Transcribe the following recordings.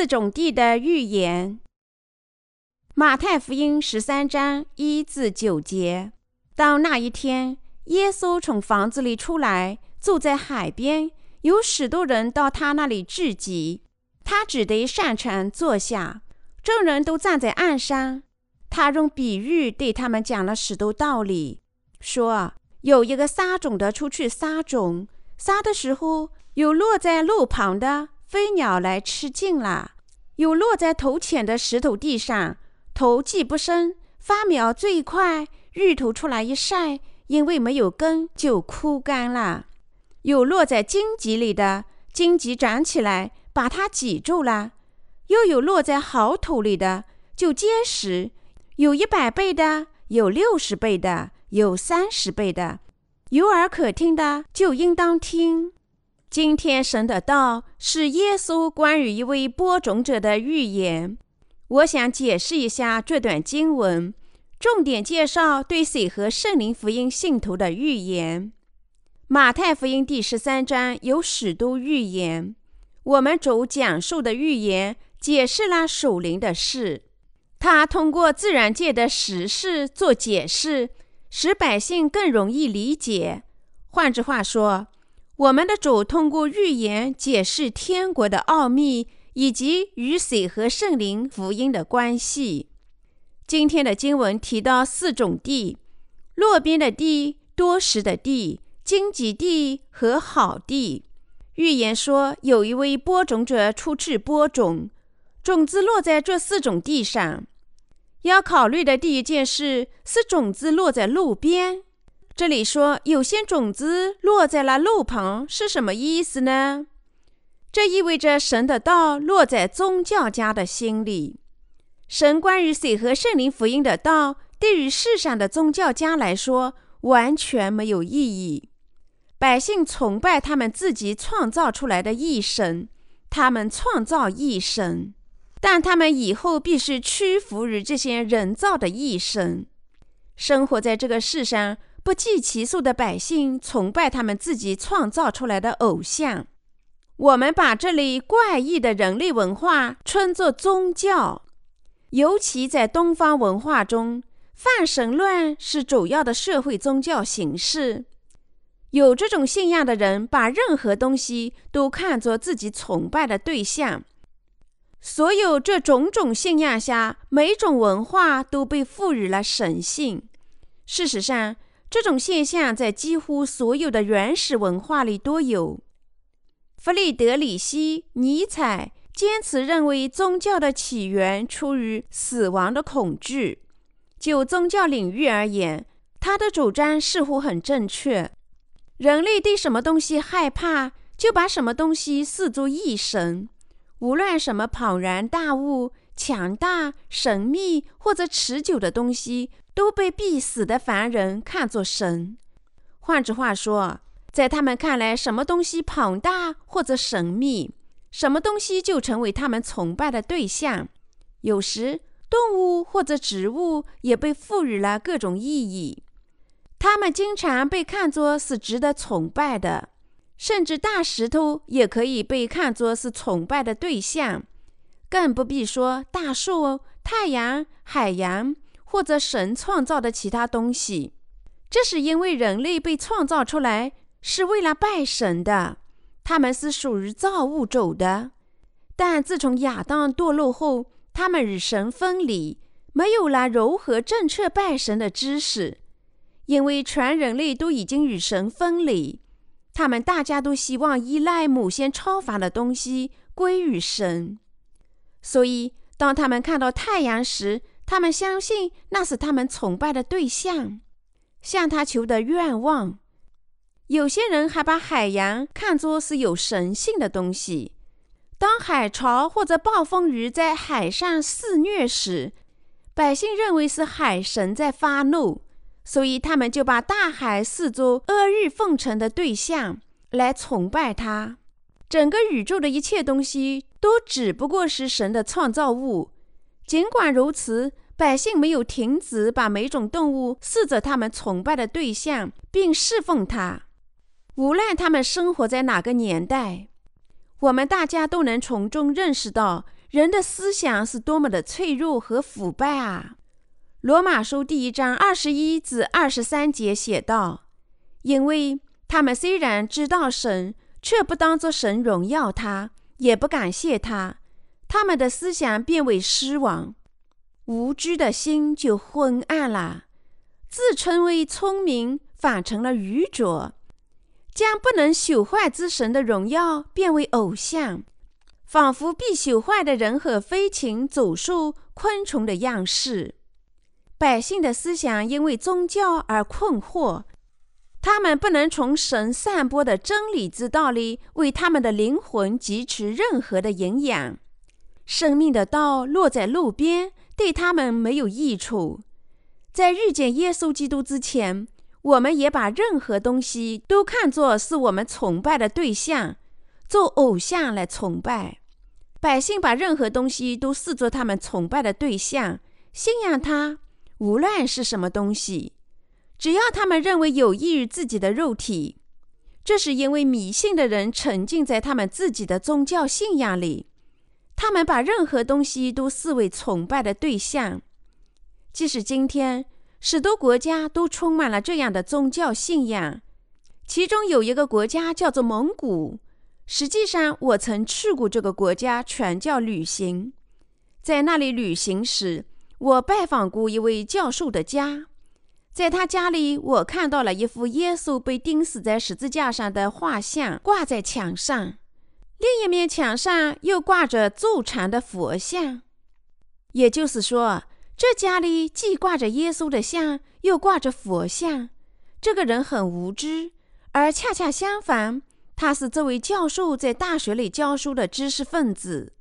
四种地的预言。马太福音十三章一至九节：当那一天，耶稣从房子里出来，坐在海边，有许多人到他那里聚集，他只得上船坐下，众人都站在岸上。他用比喻对他们讲了许多道理，说：有一个撒种的出去撒种，撒的时候，有落在路旁的。飞鸟来吃尽了，有落在头浅的石头地上，头既不深，发苗最快，芋头出来一晒，因为没有根就枯干了；有落在荆棘里的，荆棘长起来把它挤住了；又有落在好土里的，就结实，有一百倍的，有六十倍的，有三十倍的。有耳可听的，就应当听。今天神的道是耶稣关于一位播种者的预言。我想解释一下这段经文，重点介绍对水和圣灵福音信徒的预言。马太福音第十三章有许多预言，我们主讲述的预言解释了属灵的事，他通过自然界的实事做解释，使百姓更容易理解。换句话说。我们的主通过预言解释天国的奥秘，以及与水和圣灵福音的关系。今天的经文提到四种地：落边的地、多石的地、荆棘地和好地。预言说，有一位播种者出去播种，种子落在这四种地上。要考虑的第一件事是种子落在路边。这里说有些种子落在了路旁是什么意思呢？这意味着神的道落在宗教家的心里。神关于水和圣灵福音的道，对于世上的宗教家来说完全没有意义。百姓崇拜他们自己创造出来的异神，他们创造异神，但他们以后必须屈服于这些人造的异神。生活在这个世上。不计其数的百姓崇拜他们自己创造出来的偶像。我们把这类怪异的人类文化称作宗教，尤其在东方文化中，泛神论是主要的社会宗教形式。有这种信仰的人把任何东西都看作自己崇拜的对象。所有这种种信仰下，每种文化都被赋予了神性。事实上，这种现象在几乎所有的原始文化里都有。弗里德里希·尼采坚持认为，宗教的起源出于死亡的恐惧。就宗教领域而言，他的主张似乎很正确。人类对什么东西害怕，就把什么东西视作异神。无论什么庞然大物、强大、神秘或者持久的东西。都被必死的凡人看作神。换句话说，在他们看来，什么东西庞大或者神秘，什么东西就成为他们崇拜的对象。有时，动物或者植物也被赋予了各种意义，它们经常被看作是值得崇拜的。甚至大石头也可以被看作是崇拜的对象，更不必说大树、太阳、海洋。或者神创造的其他东西，这是因为人类被创造出来是为了拜神的，他们是属于造物主的。但自从亚当堕落后，他们与神分离，没有了如何正确拜神的知识。因为全人类都已经与神分离，他们大家都希望依赖某些超凡的东西归于神。所以，当他们看到太阳时，他们相信那是他们崇拜的对象，向他求的愿望。有些人还把海洋看作是有神性的东西。当海潮或者暴风雨在海上肆虐时，百姓认为是海神在发怒，所以他们就把大海视作阿谀奉承的对象来崇拜它。整个宇宙的一切东西都只不过是神的创造物。尽管如此，百姓没有停止把每种动物视作他们崇拜的对象，并侍奉它。无论他们生活在哪个年代，我们大家都能从中认识到，人的思想是多么的脆弱和腐败啊！罗马书第一章二十一至二十三节写道：“因为他们虽然知道神，却不当作神荣耀他，也不感谢他，他们的思想变为失望，无知的心就昏暗了，自称为聪明，反成了愚拙，将不能朽坏之神的荣耀变为偶像，仿佛必朽坏的人和飞禽走兽、昆虫的样式。”百姓的思想因为宗教而困惑，他们不能从神散播的真理之道里为他们的灵魂汲取任何的营养。生命的道落在路边，对他们没有益处。在遇见耶稣基督之前，我们也把任何东西都看作是我们崇拜的对象，做偶像来崇拜。百姓把任何东西都视作他们崇拜的对象，信仰他。无论是什么东西，只要他们认为有益于自己的肉体，这是因为迷信的人沉浸在他们自己的宗教信仰里。他们把任何东西都视为崇拜的对象。即使今天许多国家都充满了这样的宗教信仰，其中有一个国家叫做蒙古。实际上，我曾去过这个国家传教旅行，在那里旅行时。我拜访过一位教授的家，在他家里，我看到了一幅耶稣被钉死在十字架上的画像挂在墙上，另一面墙上又挂着坐禅的佛像。也就是说，这家里既挂着耶稣的像，又挂着佛像。这个人很无知，而恰恰相反，他是这位教授在大学里教书的知识分子。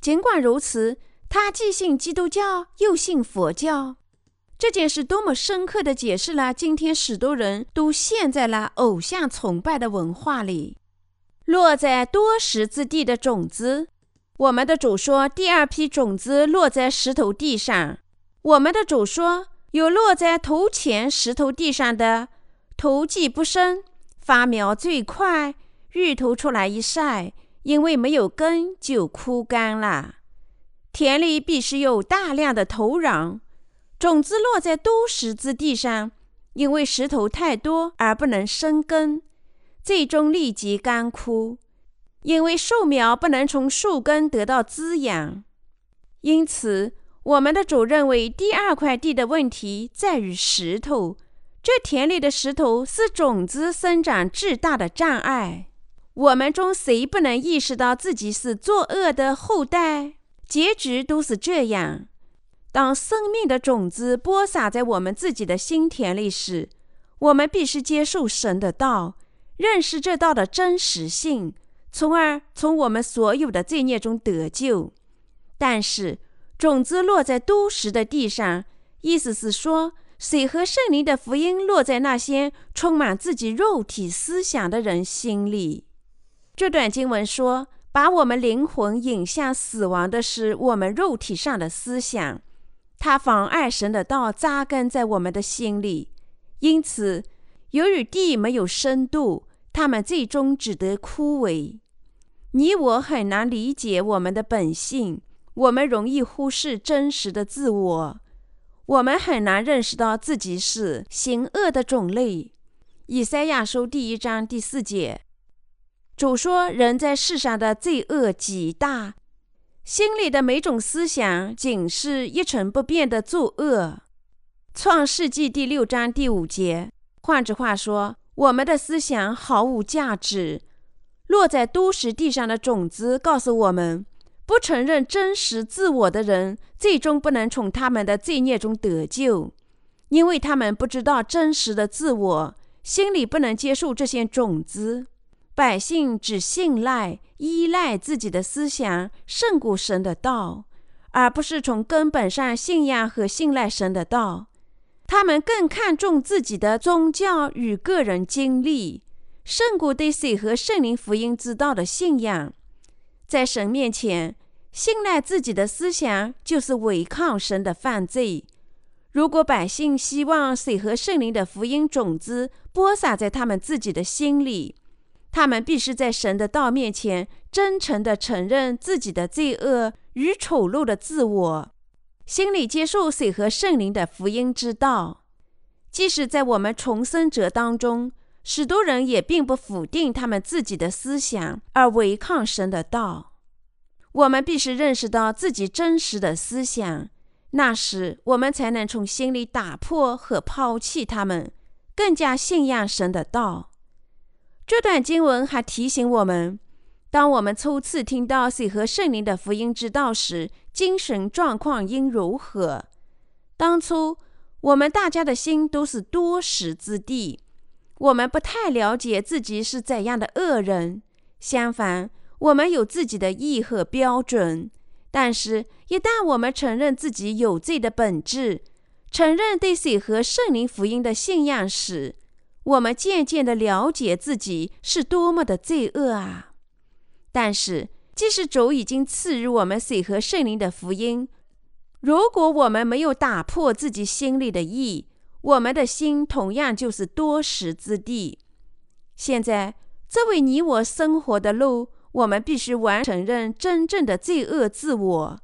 尽管如此。他既信基督教，又信佛教，这件事多么深刻地解释了今天许多人都陷在了偶像崇拜的文化里。落在多石之地的种子，我们的主说，第二批种子落在石头地上。我们的主说，有落在头前石头地上的，头既不深，发苗最快，芋头出来一晒，因为没有根，就枯干了。田里必须有大量的土壤，种子落在多石之地上，因为石头太多而不能生根，最终立即干枯。因为树苗不能从树根得到滋养，因此我们的主认为第二块地的问题在于石头。这田里的石头是种子生长巨大的障碍。我们中谁不能意识到自己是作恶的后代？结局都是这样。当生命的种子播撒在我们自己的心田里时，我们必须接受神的道，认识这道的真实性，从而从我们所有的罪孽中得救。但是，种子落在都实的地上，意思是说，水和圣灵的福音落在那些充满自己肉体思想的人心里。这段经文说。把我们灵魂引向死亡的是我们肉体上的思想，它妨碍神的道扎根在我们的心里。因此，由于地没有深度，他们最终只得枯萎。你我很难理解我们的本性，我们容易忽视真实的自我，我们很难认识到自己是行恶的种类。以赛亚书第一章第四节。主说：“人在世上的罪恶极大，心里的每种思想仅是一成不变的作恶。”创世纪第六章第五节。换句话说，我们的思想毫无价值。落在都市地上的种子告诉我们：不承认真实自我的人，最终不能从他们的罪孽中得救，因为他们不知道真实的自我，心里不能接受这些种子。百姓只信赖、依赖自己的思想胜过神的道，而不是从根本上信仰和信赖神的道。他们更看重自己的宗教与个人经历，胜过对水和圣灵福音之道的信仰。在神面前，信赖自己的思想就是违抗神的犯罪。如果百姓希望水和圣灵的福音种子播撒在他们自己的心里，他们必须在神的道面前真诚地承认自己的罪恶与丑陋的自我，心里接受水和圣灵的福音之道。即使在我们重生者当中，许多人也并不否定他们自己的思想而违抗神的道。我们必须认识到自己真实的思想，那时我们才能从心里打破和抛弃他们，更加信仰神的道。这段经文还提醒我们：当我们初次听到水和圣灵的福音之道时，精神状况应如何？当初我们大家的心都是多识之地，我们不太了解自己是怎样的恶人。相反，我们有自己的意和标准。但是，一旦我们承认自己有罪的本质，承认对水和圣灵福音的信仰时，我们渐渐地了解自己是多么的罪恶啊！但是，即使主已经赐予我们水和圣灵的福音，如果我们没有打破自己心里的意，我们的心同样就是多时之地。现在，作为你我生活的路，我们必须完承认真正的罪恶自我，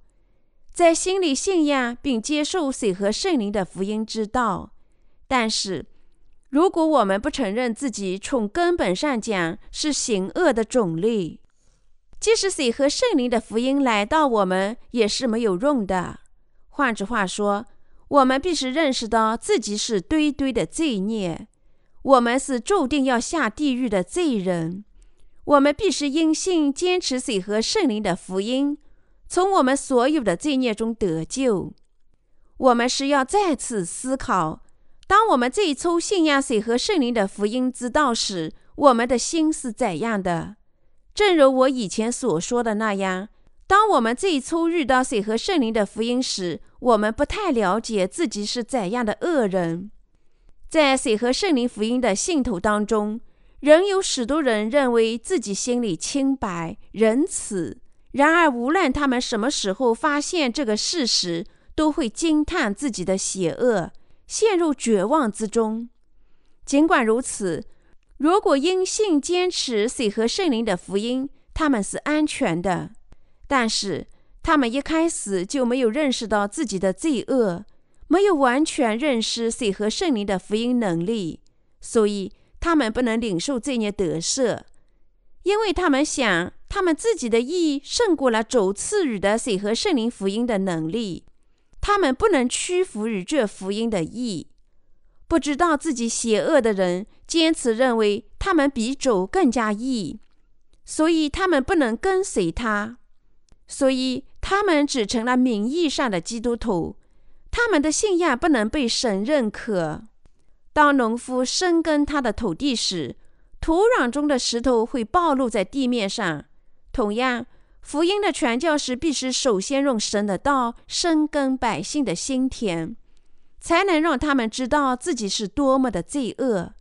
在心里信仰并接受水和圣灵的福音之道。但是，如果我们不承认自己从根本上讲是行恶的种类，即使水和圣灵的福音来到我们，也是没有用的。换句话说，我们必须认识到自己是堆堆的罪孽，我们是注定要下地狱的罪人。我们必须因信坚持水和圣灵的福音，从我们所有的罪孽中得救。我们是要再次思考。当我们最初信仰水和圣灵的福音之道时，我们的心是怎样的？正如我以前所说的那样，当我们最初遇到水和圣灵的福音时，我们不太了解自己是怎样的恶人。在水和圣灵福音的信徒当中，仍有许多人认为自己心里清白、仁慈。然而，无论他们什么时候发现这个事实，都会惊叹自己的邪恶。陷入绝望之中。尽管如此，如果因信坚持水和圣灵的福音，他们是安全的。但是，他们一开始就没有认识到自己的罪恶，没有完全认识水和圣灵的福音能力，所以他们不能领受罪孽得赦，因为他们想他们自己的义胜过了主赐予的水和圣灵福音的能力。他们不能屈服于这福音的意，不知道自己邪恶的人坚持认为他们比主更加义，所以他们不能跟随他，所以他们只成了名义上的基督徒。他们的信仰不能被神认可。当农夫深耕他的土地时，土壤中的石头会暴露在地面上。同样。福音的传教士必须首先用神的道深耕百姓的心田，才能让他们知道自己是多么的罪恶。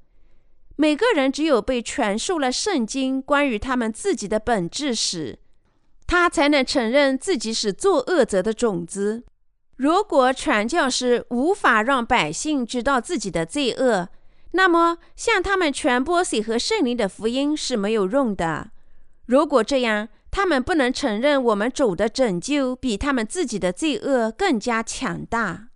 每个人只有被传授了圣经关于他们自己的本质时，他才能承认自己是作恶者的种子。如果传教士无法让百姓知道自己的罪恶，那么向他们传播水和圣灵的福音是没有用的。如果这样，他们不能承认我们主的拯救比他们自己的罪恶更加强大，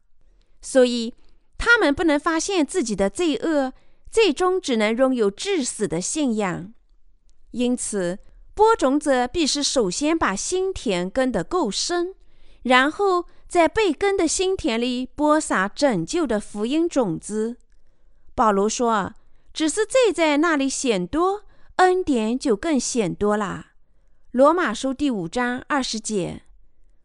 所以他们不能发现自己的罪恶，最终只能拥有致死的信仰。因此，播种者必须首先把心田耕得够深，然后在被耕的心田里播撒拯救的福音种子。保罗说：“只是罪在那里显多，恩典就更显多啦。”罗马书第五章二十节，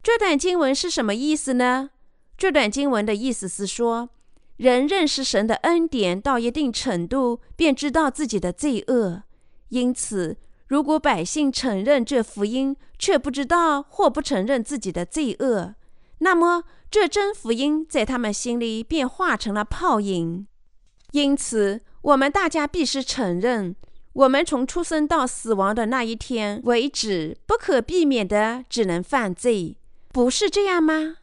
这段经文是什么意思呢？这段经文的意思是说，人认识神的恩典到一定程度，便知道自己的罪恶。因此，如果百姓承认这福音，却不知道或不承认自己的罪恶，那么这真福音在他们心里便化成了泡影。因此，我们大家必须承认。我们从出生到死亡的那一天为止，不可避免的只能犯罪，不是这样吗？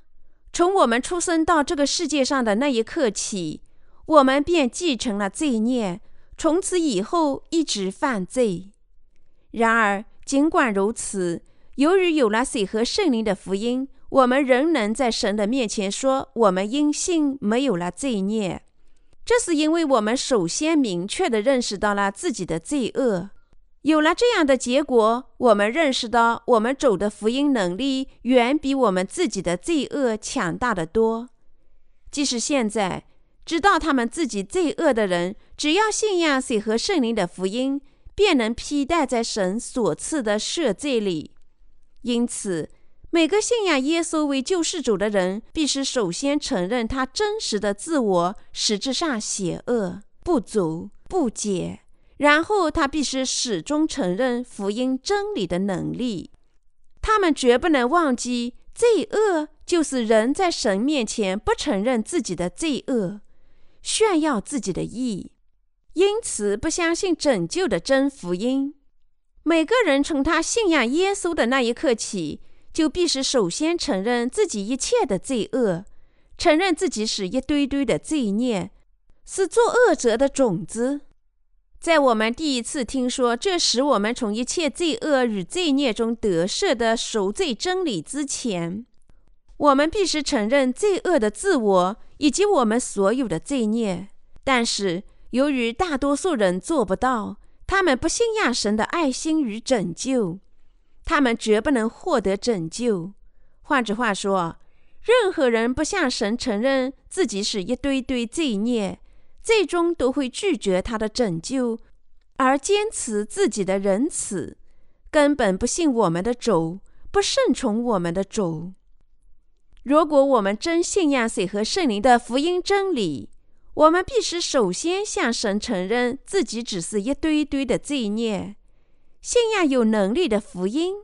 从我们出生到这个世界上的那一刻起，我们便继承了罪孽，从此以后一直犯罪。然而，尽管如此，由于有了水和圣灵的福音，我们仍能在神的面前说，我们因信没有了罪孽。这是因为我们首先明确地认识到了自己的罪恶。有了这样的结果，我们认识到我们主的福音能力远比我们自己的罪恶强大的多。即使现在知道他们自己罪恶的人，只要信仰水和圣灵的福音，便能披戴在神所赐的赦罪里。因此，每个信仰耶稣为救世主的人，必须首先承认他真实的自我实质上邪恶、不足、不解。然后他必须始终承认福音真理的能力。他们绝不能忘记，罪恶就是人在神面前不承认自己的罪恶，炫耀自己的义，因此不相信拯救的真福音。每个人从他信仰耶稣的那一刻起，就必须首先承认自己一切的罪恶，承认自己是一堆堆的罪孽，是作恶者的种子。在我们第一次听说这使我们从一切罪恶与罪孽中得赦的赎罪真理之前，我们必须承认罪恶的自我以及我们所有的罪孽。但是，由于大多数人做不到，他们不信仰神的爱心与拯救，他们绝不能获得拯救。换句话说，任何人不向神承认自己是一堆堆罪孽。最终都会拒绝他的拯救，而坚持自己的仁慈，根本不信我们的主，不顺从我们的主。如果我们真信仰水和圣灵的福音真理，我们必须首先向神承认自己只是一堆堆的罪孽，信仰有能力的福音。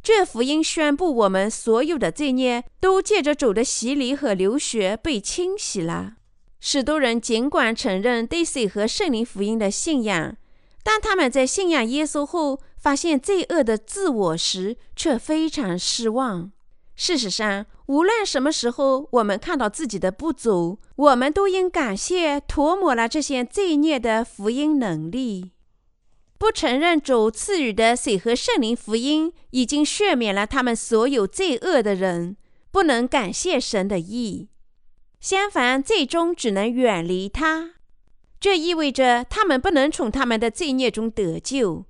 这福音宣布我们所有的罪孽都借着主的洗礼和流血被清洗了。许多人尽管承认对水和圣灵福音的信仰，但他们在信仰耶稣后，发现罪恶的自我时，却非常失望。事实上，无论什么时候我们看到自己的不足，我们都应感谢涂抹了这些罪孽的福音能力。不承认主赐予的水和圣灵福音已经赦免了他们所有罪恶的人，不能感谢神的意。相反，最终只能远离他。这意味着他们不能从他们的罪孽中得救，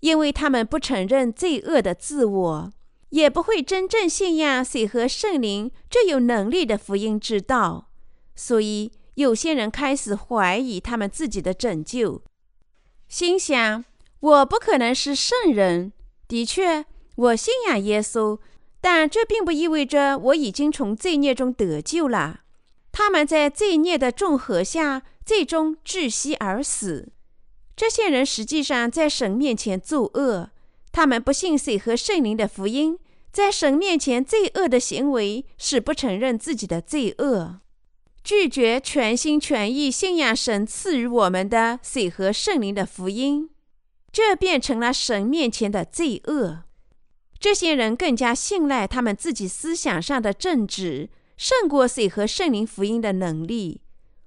因为他们不承认罪恶的自我，也不会真正信仰水和圣灵这有能力的福音之道。所以，有些人开始怀疑他们自己的拯救，心想：“我不可能是圣人。”的确，我信仰耶稣，但这并不意味着我已经从罪孽中得救了。他们在罪孽的重荷下，最终窒息而死。这些人实际上在神面前作恶，他们不信水和圣灵的福音，在神面前罪恶的行为是不承认自己的罪恶，拒绝全心全意信仰神赐予我们的水和圣灵的福音，这变成了神面前的罪恶。这些人更加信赖他们自己思想上的正直。胜过水和圣灵福音的能力，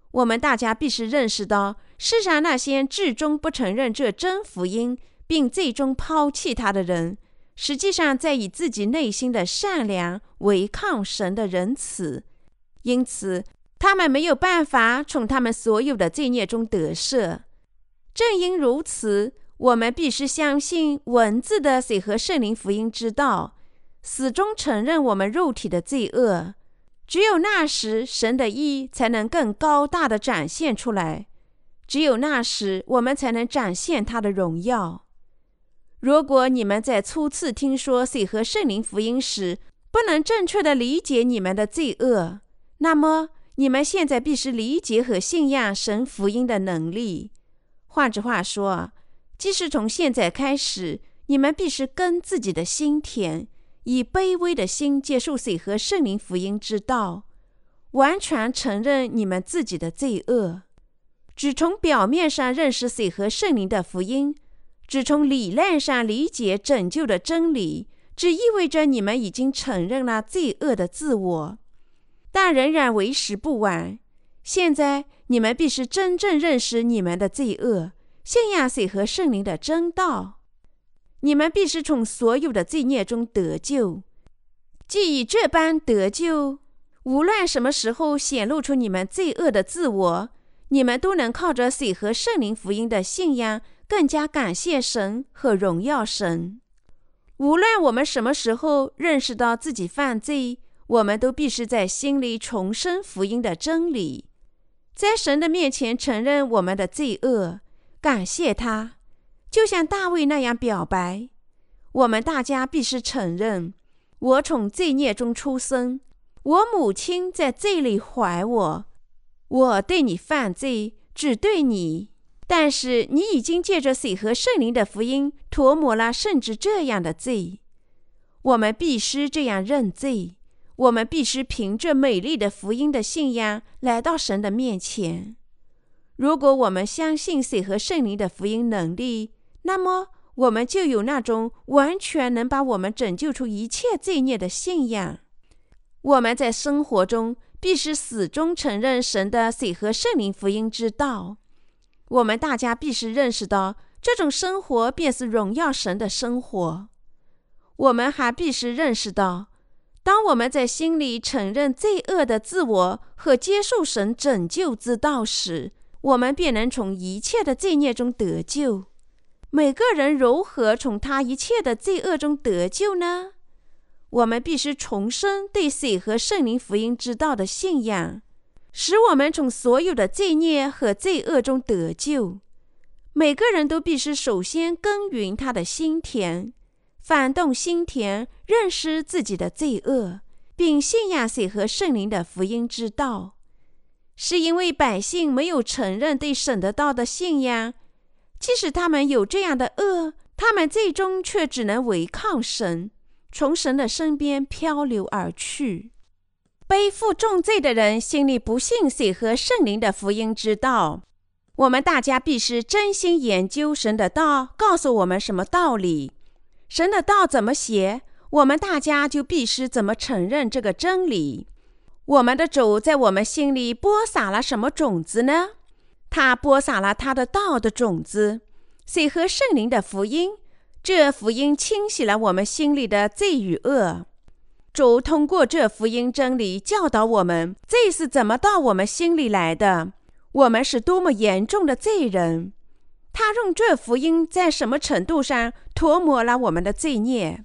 我们大家必须认识到，世上那些至终不承认这真福音，并最终抛弃他的人，实际上在以自己内心的善良违抗神的仁慈，因此他们没有办法从他们所有的罪孽中得赦。正因如此，我们必须相信文字的水和圣灵福音之道，始终承认我们肉体的罪恶。只有那时，神的意才能更高大的展现出来；只有那时，我们才能展现他的荣耀。如果你们在初次听说水和圣灵福音时，不能正确的理解你们的罪恶，那么你们现在必须理解和信仰神福音的能力。换句话说，即使从现在开始，你们必须跟自己的心田。以卑微的心接受水和圣灵福音之道，完全承认你们自己的罪恶，只从表面上认识水和圣灵的福音，只从理论上理解拯救的真理，只意味着你们已经承认了罪恶的自我，但仍然为时不晚。现在你们必须真正认识你们的罪恶，信仰水和圣灵的真道。你们必是从所有的罪孽中得救。既以这般得救，无论什么时候显露出你们罪恶的自我，你们都能靠着水和圣灵福音的信仰，更加感谢神和荣耀神。无论我们什么时候认识到自己犯罪，我们都必须在心里重生福音的真理，在神的面前承认我们的罪恶，感谢他，就像大卫那样表白。我们大家必须承认。我从罪孽中出生，我母亲在罪里怀我。我对你犯罪，只对你，但是你已经借着水和圣灵的福音涂抹了甚至这样的罪。我们必须这样认罪，我们必须凭着美丽的福音的信仰来到神的面前。如果我们相信水和圣灵的福音能力，那么。我们就有那种完全能把我们拯救出一切罪孽的信仰。我们在生活中必须始终承认神的水和圣灵福音之道。我们大家必须认识到，这种生活便是荣耀神的生活。我们还必须认识到，当我们在心里承认罪恶的自我和接受神拯救之道时，我们便能从一切的罪孽中得救。每个人如何从他一切的罪恶中得救呢？我们必须重生对水和圣灵福音之道的信仰，使我们从所有的罪孽和罪恶中得救。每个人都必须首先耕耘他的心田，反动心田，认识自己的罪恶，并信仰水和圣灵的福音之道。是因为百姓没有承认对神的道的信仰。即使他们有这样的恶，他们最终却只能违抗神，从神的身边漂流而去。背负重罪的人心里不信水和圣灵的福音之道。我们大家必须真心研究神的道，告诉我们什么道理。神的道怎么写，我们大家就必须怎么承认这个真理。我们的主在我们心里播撒了什么种子呢？他播撒了他的道的种子，水和圣灵的福音。这福音清洗了我们心里的罪与恶。主通过这福音真理教导我们，罪是怎么到我们心里来的，我们是多么严重的罪人。他用这福音在什么程度上涂抹了我们的罪孽？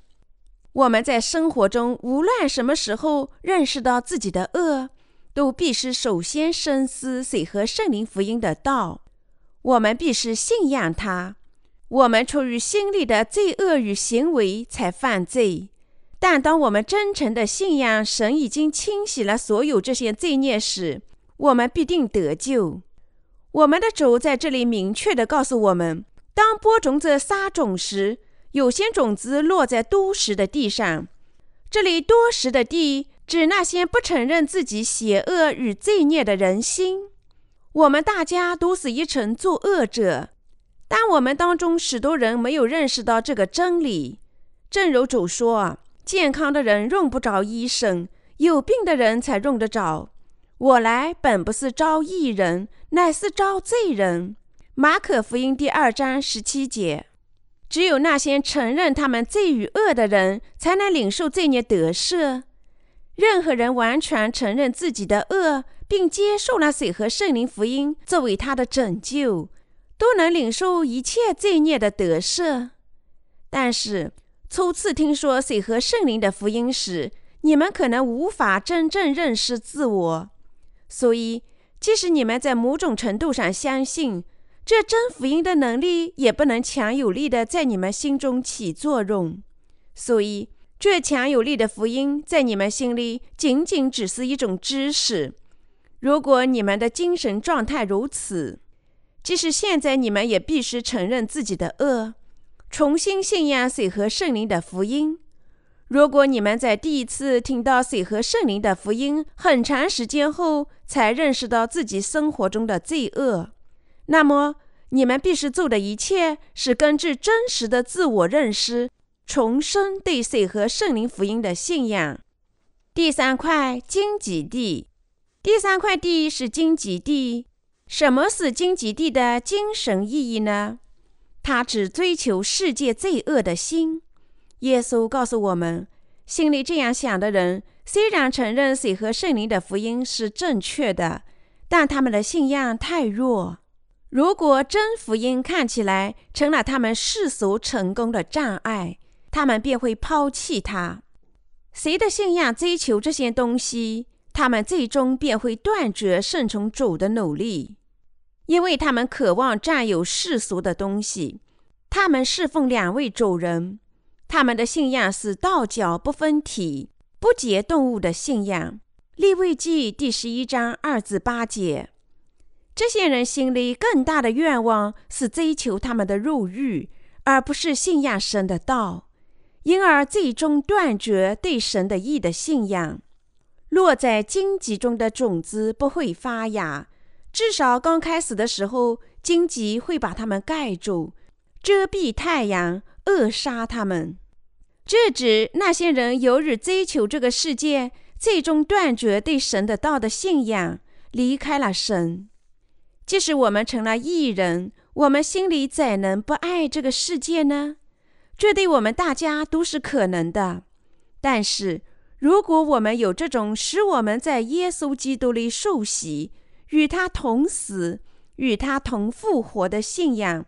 我们在生活中无论什么时候认识到自己的恶。都必须首先深思水和圣灵福音的道，我们必须信仰它。我们出于心里的罪恶与行为才犯罪，但当我们真诚的信仰神已经清洗了所有这些罪孽时，我们必定得救。我们的主在这里明确地告诉我们：当播种者撒种时，有些种子落在多石的地上，这里多石的地。指那些不承认自己邪恶与罪孽的人心。我们大家都是一层作恶者，但我们当中许多人没有认识到这个真理。正如主说：“健康的人用不着医生，有病的人才用得着。我来本不是招义人，乃是招罪人。”马可福音第二章十七节。只有那些承认他们罪与恶的人，才能领受罪孽得赦。任何人完全承认自己的恶，并接受了水和圣灵福音作为他的拯救，都能领受一切罪孽的得赦。但是，初次听说水和圣灵的福音时，你们可能无法真正认识自我。所以，即使你们在某种程度上相信这真福音的能力，也不能强有力的在你们心中起作用。所以。这强有力的福音在你们心里仅仅只是一种知识。如果你们的精神状态如此，即使现在你们也必须承认自己的恶，重新信仰水和圣灵的福音。如果你们在第一次听到水和圣灵的福音很长时间后才认识到自己生活中的罪恶，那么你们必须做的一切是根据真实的自我认识。重生对水和圣灵福音的信仰。第三块荆棘地，第三块地是荆棘地。什么是荆棘地的精神意义呢？它只追求世界罪恶的心。耶稣告诉我们，心里这样想的人，虽然承认水和圣灵的福音是正确的，但他们的信仰太弱。如果真福音看起来成了他们世俗成功的障碍，他们便会抛弃它。谁的信仰追求这些东西，他们最终便会断绝顺从主的努力，因为他们渴望占有世俗的东西。他们侍奉两位主人，他们的信仰是道教不分体、不结动物的信仰。利未记第十一章二至八节。这些人心里更大的愿望是追求他们的入狱，而不是信仰神的道，因而最终断绝对神的义的信仰。落在荆棘中的种子不会发芽，至少刚开始的时候，荆棘会把它们盖住，遮蔽太阳，扼杀它们。这指那些人由于追求这个世界，最终断绝对神的道的信仰，离开了神。即使我们成了异人，我们心里怎能不爱这个世界呢？这对我们大家都是可能的。但是，如果我们有这种使我们在耶稣基督里受洗、与他同死、与他同复活的信仰，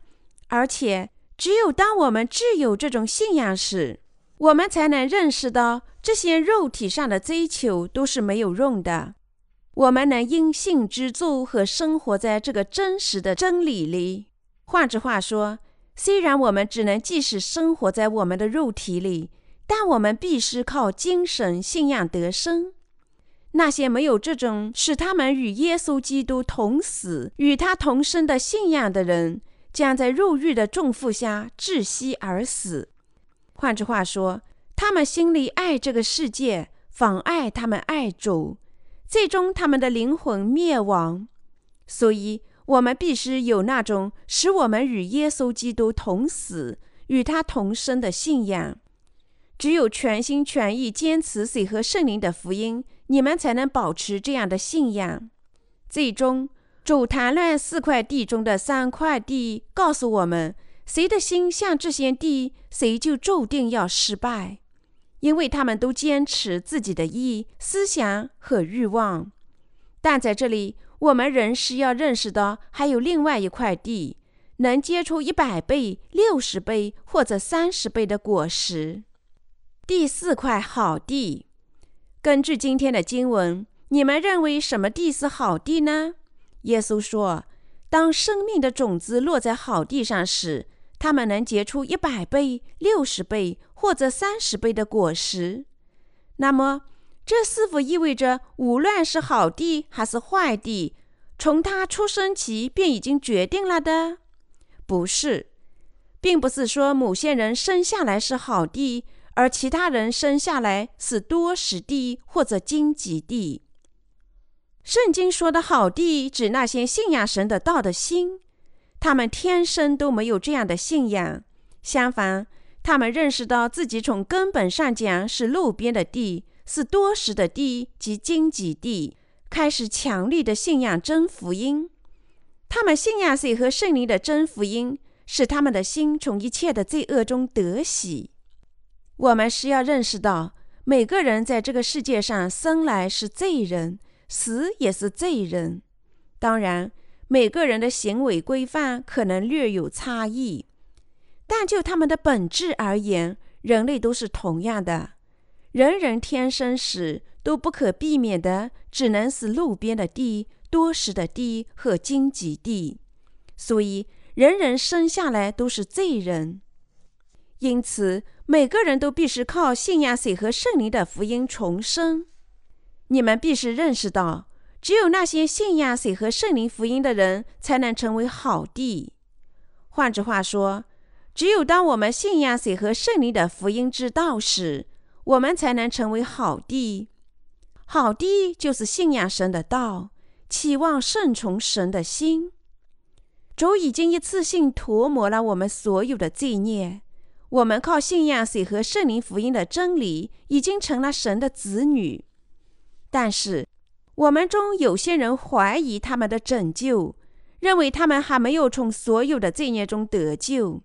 而且只有当我们具有这种信仰时，我们才能认识到这些肉体上的追求都是没有用的。我们能因信之助和生活在这个真实的真理里。换句话说，虽然我们只能即使生活在我们的肉体里，但我们必须靠精神信仰得生。那些没有这种使他们与耶稣基督同死、与他同生的信仰的人，将在肉欲的重负下窒息而死。换句话说，他们心里爱这个世界，妨碍他们爱主。最终，他们的灵魂灭亡。所以，我们必须有那种使我们与耶稣基督同死、与他同生的信仰。只有全心全意坚持水和圣灵的福音，你们才能保持这样的信仰。最终，主谈论四块地中的三块地，告诉我们：谁的心像这些地，谁就注定要失败。因为他们都坚持自己的意思想和欲望，但在这里，我们仍是要认识到，还有另外一块地，能结出一百倍、六十倍或者三十倍的果实。第四块好地，根据今天的经文，你们认为什么地是好地呢？耶稣说：“当生命的种子落在好地上时。”他们能结出一百倍、六十倍或者三十倍的果实，那么这是否意味着无论是好地还是坏地，从他出生起便已经决定了的？不是，并不是说某些人生下来是好地，而其他人生下来是多食地或者荆棘地。圣经说的好地，指那些信仰神的道的心。他们天生都没有这样的信仰，相反，他们认识到自己从根本上讲是路边的地，是多时的地及荆棘地，开始强力的信仰真福音。他们信仰水和圣灵的真福音，使他们的心从一切的罪恶中得洗。我们是要认识到，每个人在这个世界上生来是罪人，死也是罪人。当然。每个人的行为规范可能略有差异，但就他们的本质而言，人类都是同样的。人人天生时都不可避免的，只能是路边的地、多食的地和荆棘地，所以人人生下来都是罪人。因此，每个人都必须靠信仰水和圣灵的福音重生。你们必须认识到。只有那些信仰水和圣灵福音的人，才能成为好地。换句话说，只有当我们信仰水和圣灵的福音之道时，我们才能成为好地。好地就是信仰神的道，期望顺从神的心。主已经一次性涂抹了我们所有的罪孽，我们靠信仰水和圣灵福音的真理，已经成了神的子女。但是，我们中有些人怀疑他们的拯救，认为他们还没有从所有的罪孽中得救。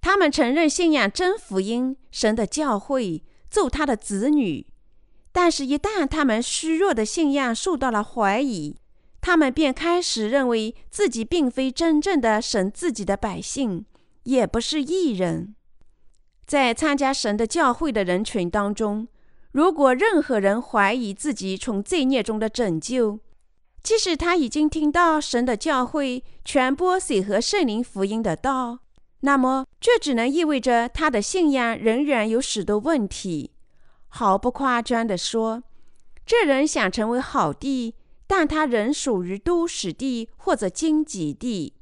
他们承认信仰真福音、神的教会，做他的子女。但是，一旦他们虚弱的信仰受到了怀疑，他们便开始认为自己并非真正的神自己的百姓，也不是异人。在参加神的教会的人群当中，如果任何人怀疑自己从罪孽中的拯救，即使他已经听到神的教会传播水和圣灵福音的道，那么这只能意味着他的信仰仍然有许多问题。毫不夸张地说，这人想成为好地，但他仍属于都市地或者荆棘地。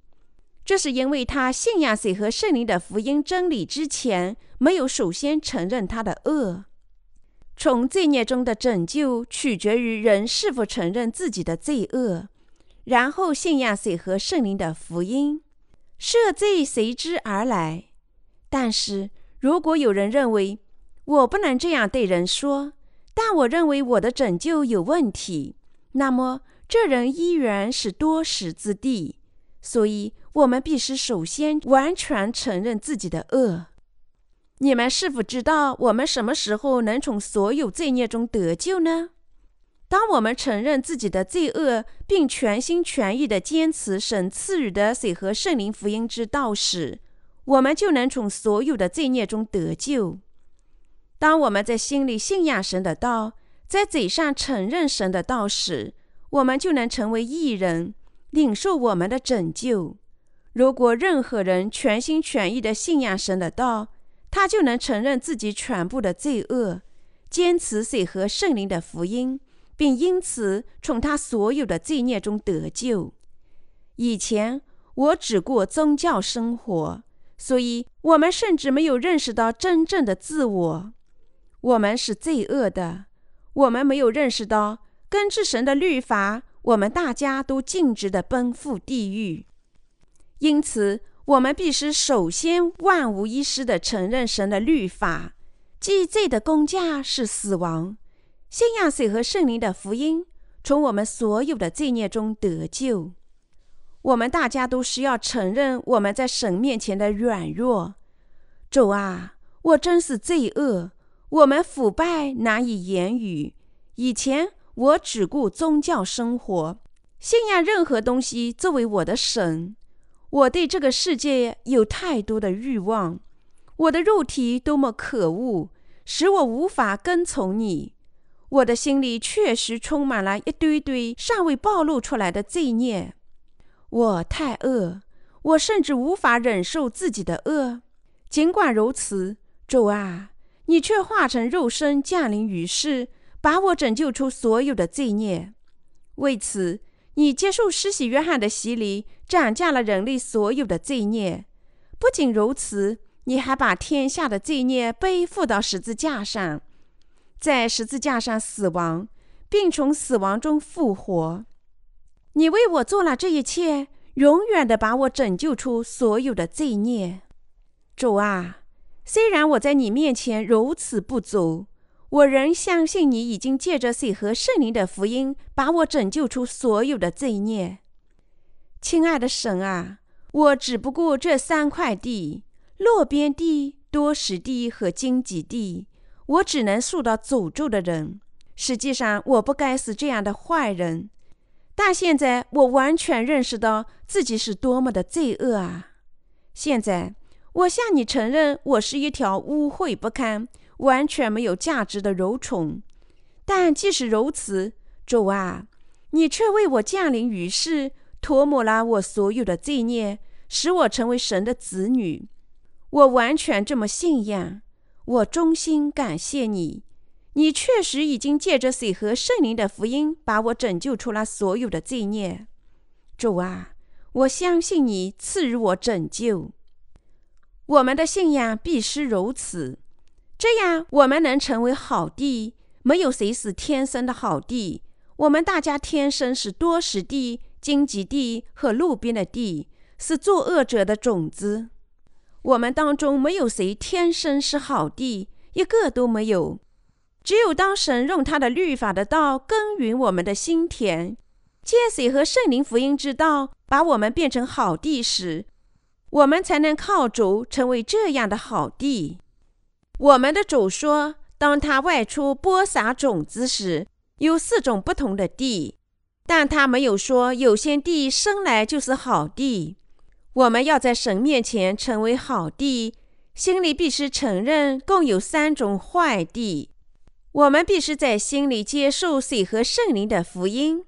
这是因为他信仰水和圣灵的福音真理之前，没有首先承认他的恶。从罪孽中的拯救取决于人是否承认自己的罪恶，然后信仰水和圣灵的福音，赦罪随之而来。但是如果有人认为我不能这样对人说，但我认为我的拯救有问题，那么这人依然是多识之地。所以，我们必须首先完全承认自己的恶。你们是否知道我们什么时候能从所有罪孽中得救呢？当我们承认自己的罪恶，并全心全意地坚持神赐予的水和圣灵福音之道时，我们就能从所有的罪孽中得救。当我们在心里信仰神的道，在嘴上承认神的道时，我们就能成为义人。领受我们的拯救。如果任何人全心全意地信仰神的道，他就能承认自己全部的罪恶，坚持水和圣灵的福音，并因此从他所有的罪孽中得救。以前我只过宗教生活，所以我们甚至没有认识到真正的自我。我们是罪恶的，我们没有认识到根治神的律法。我们大家都径直地奔赴地狱，因此我们必须首先万无一失地承认神的律法，即罪的公价是死亡。信仰水和圣灵的福音，从我们所有的罪孽中得救。我们大家都需要承认我们在神面前的软弱。主啊，我真是罪恶，我们腐败难以言语。以前。我只顾宗教生活，信仰任何东西作为我的神。我对这个世界有太多的欲望，我的肉体多么可恶，使我无法跟从你。我的心里确实充满了一堆堆尚未暴露出来的罪孽。我太恶，我甚至无法忍受自己的恶。尽管如此，主啊，你却化成肉身降临于世。把我拯救出所有的罪孽，为此，你接受施洗约翰的洗礼，斩价了人类所有的罪孽。不仅如此，你还把天下的罪孽背负到十字架上，在十字架上死亡，并从死亡中复活。你为我做了这一切，永远的把我拯救出所有的罪孽。主啊，虽然我在你面前如此不足。我仍相信你已经借着水和圣灵的福音，把我拯救出所有的罪孽。亲爱的神啊，我只不过这三块地：落边地、多石地和荆棘地。我只能受到诅咒的人。实际上，我不该是这样的坏人。但现在，我完全认识到自己是多么的罪恶啊！现在，我向你承认，我是一条污秽不堪。完全没有价值的蠕虫，但即使如此，主啊，你却为我降临于世，涂抹了我所有的罪孽，使我成为神的子女。我完全这么信仰，我衷心感谢你。你确实已经借着水和圣灵的福音，把我拯救出了所有的罪孽。主啊，我相信你赐予我拯救。我们的信仰必须如此。这样，我们能成为好地。没有谁是天生的好地。我们大家天生是多石地、荆棘地和路边的地，是作恶者的种子。我们当中没有谁天生是好地，一个都没有。只有当神用他的律法的道耕耘我们的心田，借水和圣灵福音之道把我们变成好地时，我们才能靠主成为这样的好地。我们的主说，当他外出播撒种子时，有四种不同的地，但他没有说有些地生来就是好地。我们要在神面前成为好地，心里必须承认共有三种坏地。我们必须在心里接受水和圣灵的福音。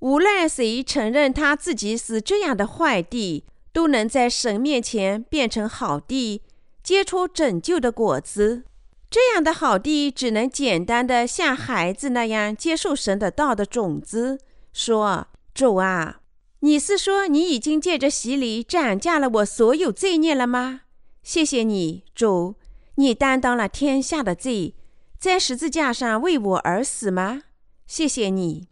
无论谁承认他自己是这样的坏地，都能在神面前变成好地。结出拯救的果子，这样的好地只能简单的像孩子那样接受神的道的种子。说：“主啊，你是说你已经借着洗礼斩价了我所有罪孽了吗？谢谢你，主，你担当了天下的罪，在十字架上为我而死吗？谢谢你，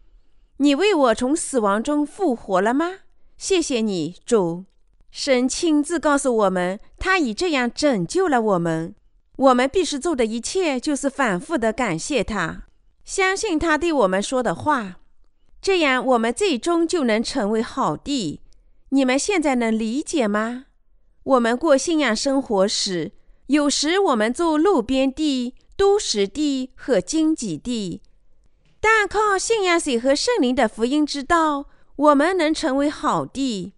你为我从死亡中复活了吗？谢谢你，主。”神亲自告诉我们，他已这样拯救了我们。我们必须做的一切，就是反复的感谢他，相信他对我们说的话，这样我们最终就能成为好地。你们现在能理解吗？我们过信仰生活时，有时我们做路边地、都市地和经济地，但靠信仰水和圣灵的福音之道，我们能成为好地。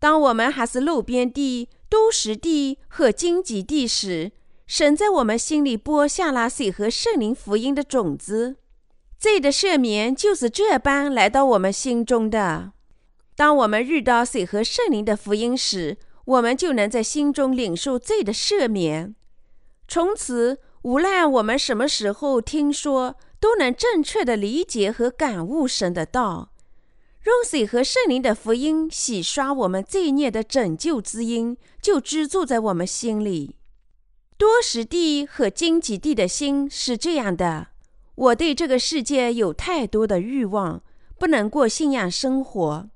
当我们还是路边地、都市地和荆棘地时，神在我们心里播下了水和圣灵福音的种子。罪的赦免就是这般来到我们心中的。当我们遇到水和圣灵的福音时，我们就能在心中领受罪的赦免。从此，无论我们什么时候听说，都能正确的理解和感悟神的道。用水和圣灵的福音洗刷我们罪孽的拯救之音，就居住在我们心里。多时地和荆棘地的心是这样的：我对这个世界有太多的欲望，不能过信仰生活。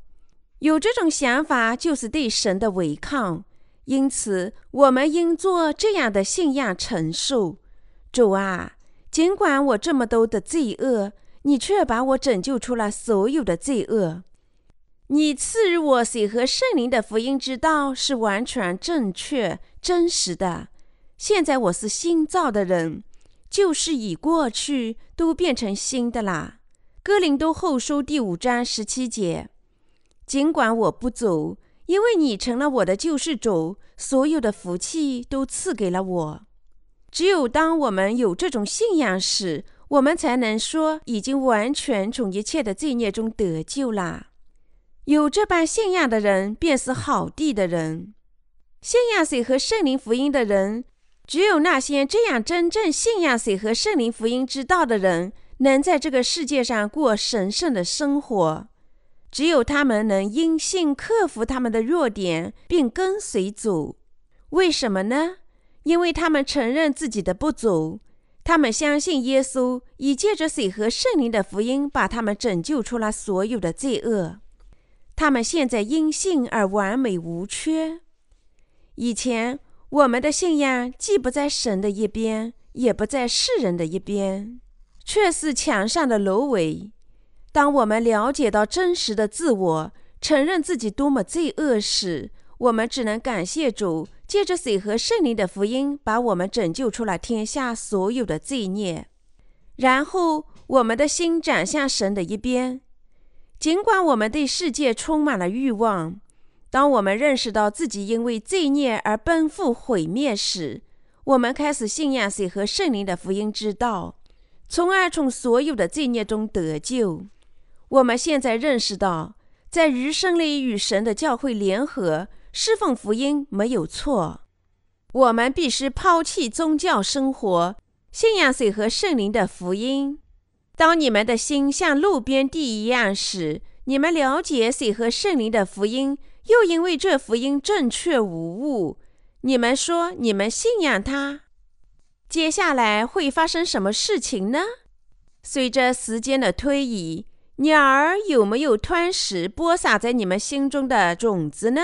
有这种想法，就是对神的违抗。因此，我们应做这样的信仰陈述：主啊，尽管我这么多的罪恶。你却把我拯救出了所有的罪恶。你赐予我水和圣灵的福音之道是完全正确、真实的。现在我是新造的人，旧事已过去，都变成新的啦。哥林多后书第五章十七节。尽管我不走，因为你成了我的救世主，所有的福气都赐给了我。只有当我们有这种信仰时，我们才能说已经完全从一切的罪孽中得救啦。有这般信仰的人，便是好地的人。信仰水和圣灵福音的人，只有那些这样真正信仰水和圣灵福音之道的人，能在这个世界上过神圣的生活。只有他们能因信克服他们的弱点，并跟随主。为什么呢？因为他们承认自己的不足。他们相信耶稣已借着水和圣灵的福音把他们拯救出了所有的罪恶。他们现在因信而完美无缺。以前我们的信仰既不在神的一边，也不在世人的一边，却是墙上的芦苇。当我们了解到真实的自我，承认自己多么罪恶时，我们只能感谢主。借着水和圣灵的福音，把我们拯救出了天下所有的罪孽。然后，我们的心转向神的一边。尽管我们对世界充满了欲望，当我们认识到自己因为罪孽而奔赴毁灭时，我们开始信仰水和圣灵的福音之道，从而从所有的罪孽中得救。我们现在认识到，在余生里与神的教会联合。侍奉福音没有错，我们必须抛弃宗教生活，信仰水和圣灵的福音。当你们的心像路边地一样时，你们了解水和圣灵的福音，又因为这福音正确无误，你们说你们信仰它。接下来会发生什么事情呢？随着时间的推移，鸟儿有没有吞食播撒在你们心中的种子呢？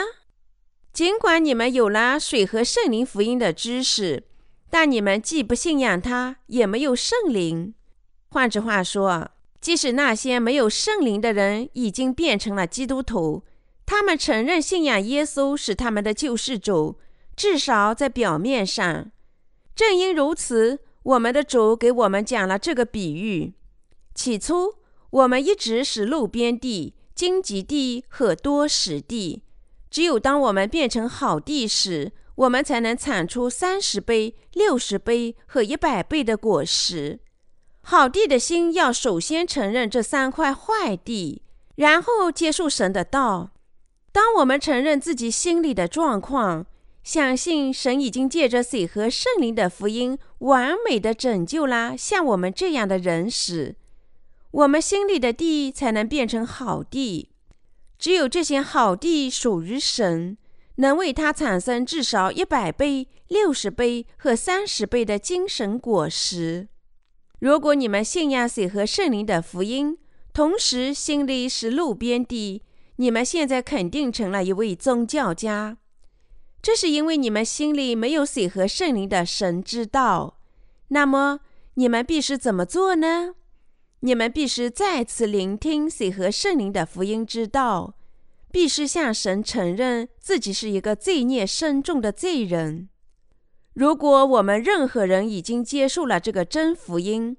尽管你们有了水和圣灵福音的知识，但你们既不信仰他，也没有圣灵。换句话说，即使那些没有圣灵的人已经变成了基督徒，他们承认信仰耶稣是他们的救世主，至少在表面上。正因如此，我们的主给我们讲了这个比喻：起初，我们一直是路边地、荆棘地和多石地。只有当我们变成好地时，我们才能产出三十倍、六十倍和一百倍的果实。好地的心要首先承认这三块坏地，然后接受神的道。当我们承认自己心里的状况，相信神已经借着水和圣灵的福音完美的拯救了像我们这样的人时，我们心里的地才能变成好地。只有这些好地属于神，能为他产生至少一百倍、六十倍和三十倍的精神果实。如果你们信仰水和圣灵的福音，同时心里是路边地。你们现在肯定成了一位宗教家，这是因为你们心里没有水和圣灵的神之道。那么你们必须怎么做呢？你们必须再次聆听水和圣灵的福音之道，必须向神承认自己是一个罪孽深重的罪人。如果我们任何人已经接受了这个真福音，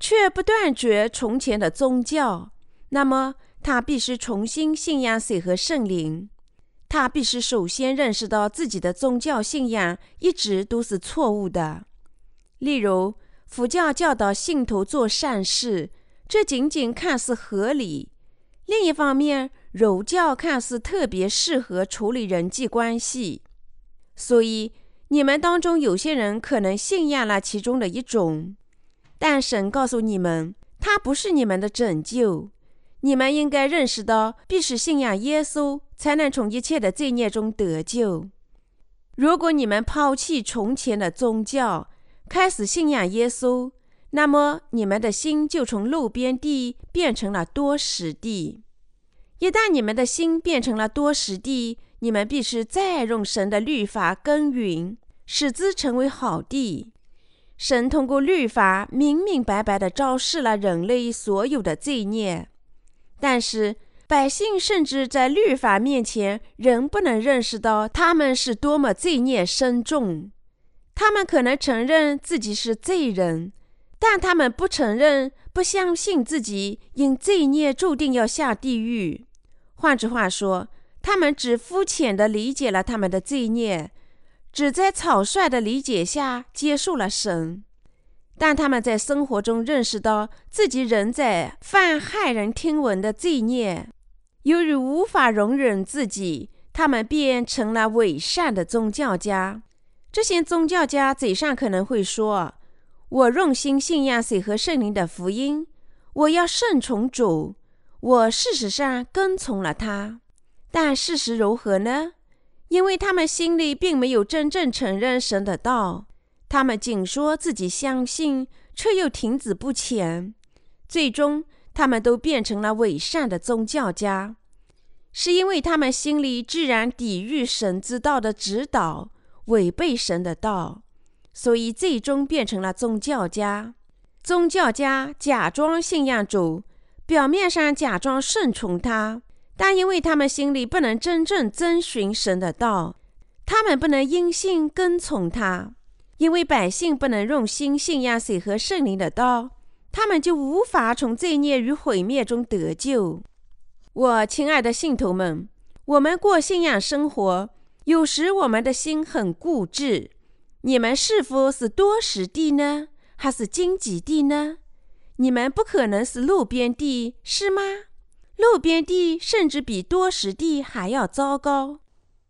却不断绝从前的宗教，那么。他必须重新信仰水和圣灵。他必须首先认识到自己的宗教信仰一直都是错误的。例如，佛教教导信徒做善事，这仅仅看似合理；另一方面，儒教看似特别适合处理人际关系。所以，你们当中有些人可能信仰了其中的一种，但神告诉你们，它不是你们的拯救。你们应该认识到，必须信仰耶稣，才能从一切的罪孽中得救。如果你们抛弃从前的宗教，开始信仰耶稣，那么你们的心就从路边地变成了多石地。一旦你们的心变成了多石地，你们必须再用神的律法耕耘，使之成为好地。神通过律法明明白白地昭示了人类所有的罪孽。但是百姓甚至在律法面前仍不能认识到他们是多么罪孽深重。他们可能承认自己是罪人，但他们不承认、不相信自己因罪孽注定要下地狱。换句话说，他们只肤浅地理解了他们的罪孽，只在草率的理解下接受了神。但他们在生活中认识到自己仍在犯骇人听闻的罪孽，由于无法容忍自己，他们便成了伪善的宗教家。这些宗教家嘴上可能会说：“我用心信仰水和圣灵的福音，我要顺从主，我事实上跟从了他。”但事实如何呢？因为他们心里并没有真正承认神的道。他们仅说自己相信，却又停止不前，最终他们都变成了伪善的宗教家，是因为他们心里自然抵御神之道的指导，违背神的道，所以最终变成了宗教家。宗教家假装信仰主，表面上假装顺从他，但因为他们心里不能真正遵循神的道，他们不能因信跟从他。因为百姓不能用心信仰水和圣灵的道，他们就无法从罪孽与毁灭中得救。我亲爱的信徒们，我们过信仰生活，有时我们的心很固执。你们是否是多石地呢，还是荆棘地呢？你们不可能是路边地，是吗？路边地甚至比多石地还要糟糕。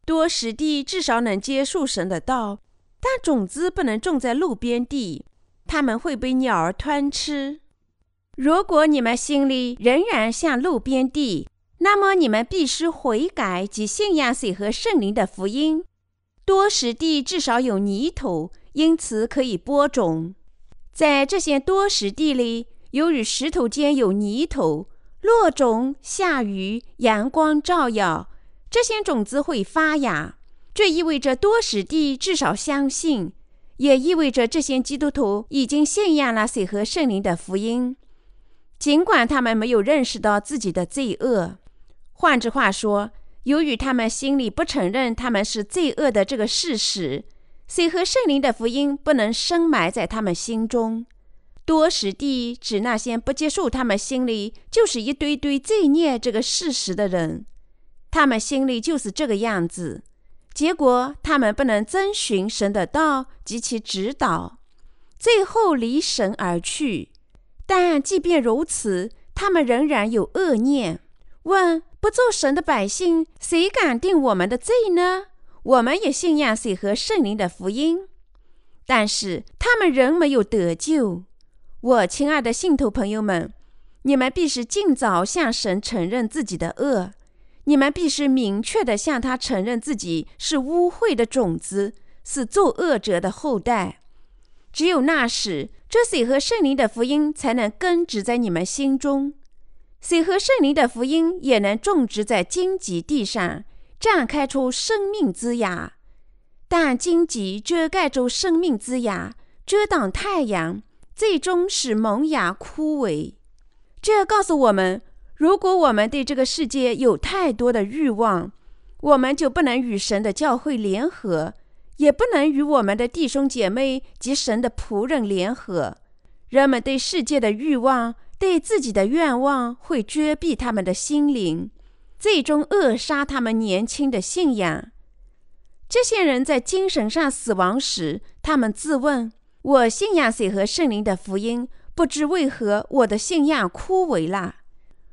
多石地至少能接受神的道。但种子不能种在路边地，它们会被鸟儿吞吃。如果你们心里仍然像路边地，那么你们必须悔改及信仰水和圣灵的福音。多石地至少有泥土，因此可以播种。在这些多石地里，由于石头间有泥土，落种、下雨、阳光照耀，这些种子会发芽。这意味着多史地至少相信，也意味着这些基督徒已经信仰了水和圣灵的福音，尽管他们没有认识到自己的罪恶。换句话说，由于他们心里不承认他们是罪恶的这个事实，水和圣灵的福音不能深埋在他们心中。多时地指那些不接受他们心里就是一堆堆罪孽这个事实的人，他们心里就是这个样子。结果他们不能遵循神的道及其指导，最后离神而去。但即便如此，他们仍然有恶念。问：不做神的百姓，谁敢定我们的罪呢？我们也信仰水和圣灵的福音，但是他们仍没有得救。我亲爱的信徒朋友们，你们必须尽早向神承认自己的恶。你们必须明确地向他承认自己是污秽的种子，是作恶者的后代。只有那时，这水和圣灵的福音才能根植在你们心中。水和圣灵的福音也能种植在荆棘地上，绽开出生命之芽。但荆棘遮盖住生命之芽，遮挡太阳，最终使萌芽枯萎。这告诉我们。如果我们对这个世界有太多的欲望，我们就不能与神的教会联合，也不能与我们的弟兄姐妹及神的仆人联合。人们对世界的欲望、对自己的愿望，会遮蔽他们的心灵，最终扼杀他们年轻的信仰。这些人在精神上死亡时，他们自问：“我信仰谁和圣灵的福音？不知为何我的信仰枯萎了。”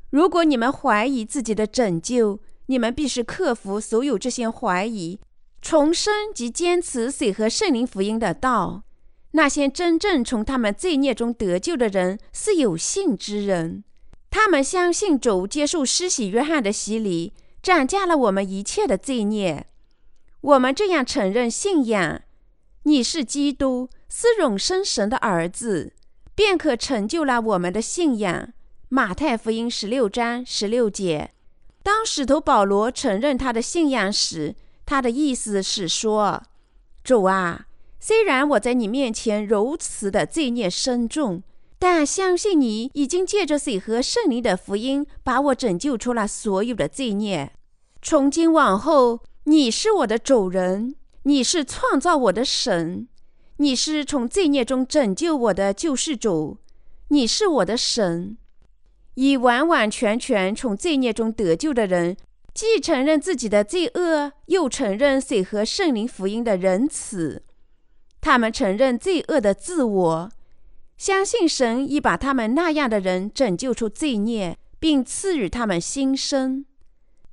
如果你们怀疑自己的拯救，你们必须克服所有这些怀疑，重生及坚持水和圣灵福音的道。那些真正从他们罪孽中得救的人是有信之人，他们相信主接受施洗约翰的洗礼，斩价了我们一切的罪孽。我们这样承认信仰：你是基督，是永生神的儿子，便可成就了我们的信仰。马太福音十六章十六节，当使徒保罗承认他的信仰时，他的意思是说：“主啊，虽然我在你面前如此的罪孽深重，但相信你已经借着水和圣灵的福音，把我拯救出了所有的罪孽。从今往后，你是我的主人，你是创造我的神，你是从罪孽中拯救我的救世主，你是我的神。”以完完全全从罪孽中得救的人，既承认自己的罪恶，又承认水和圣灵福音的仁慈。他们承认罪恶的自我，相信神已把他们那样的人拯救出罪孽，并赐予他们新生。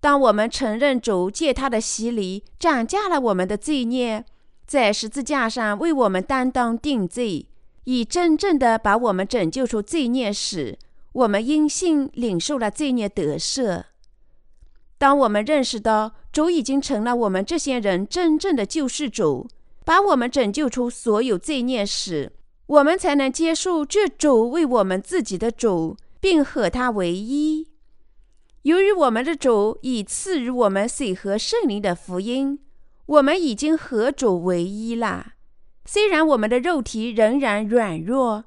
当我们承认主借他的洗礼涨价了我们的罪孽，在十字架上为我们担当定罪，以真正的把我们拯救出罪孽时，我们因信领受了罪孽得赦。当我们认识到主已经成了我们这些人真正的救世主，把我们拯救出所有罪孽时，我们才能接受这主为我们自己的主，并和他为一。由于我们的主已赐予我们水和圣灵的福音，我们已经和主为一了。虽然我们的肉体仍然软弱。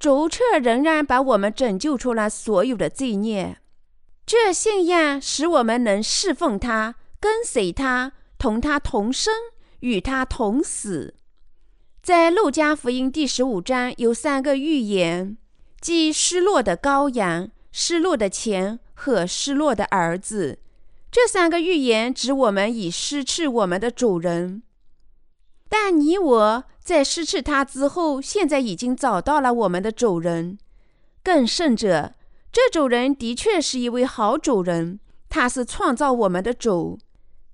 主却仍然把我们拯救出了所有的罪孽。这信仰使我们能侍奉他，跟随他，同他同生，与他同死。在路加福音第十五章有三个预言，即失落的羔羊、失落的钱和失落的儿子。这三个预言指我们已失去我们的主人。但你我在失去他之后，现在已经找到了我们的主人。更甚者，这主人的确是一位好主人，他是创造我们的主。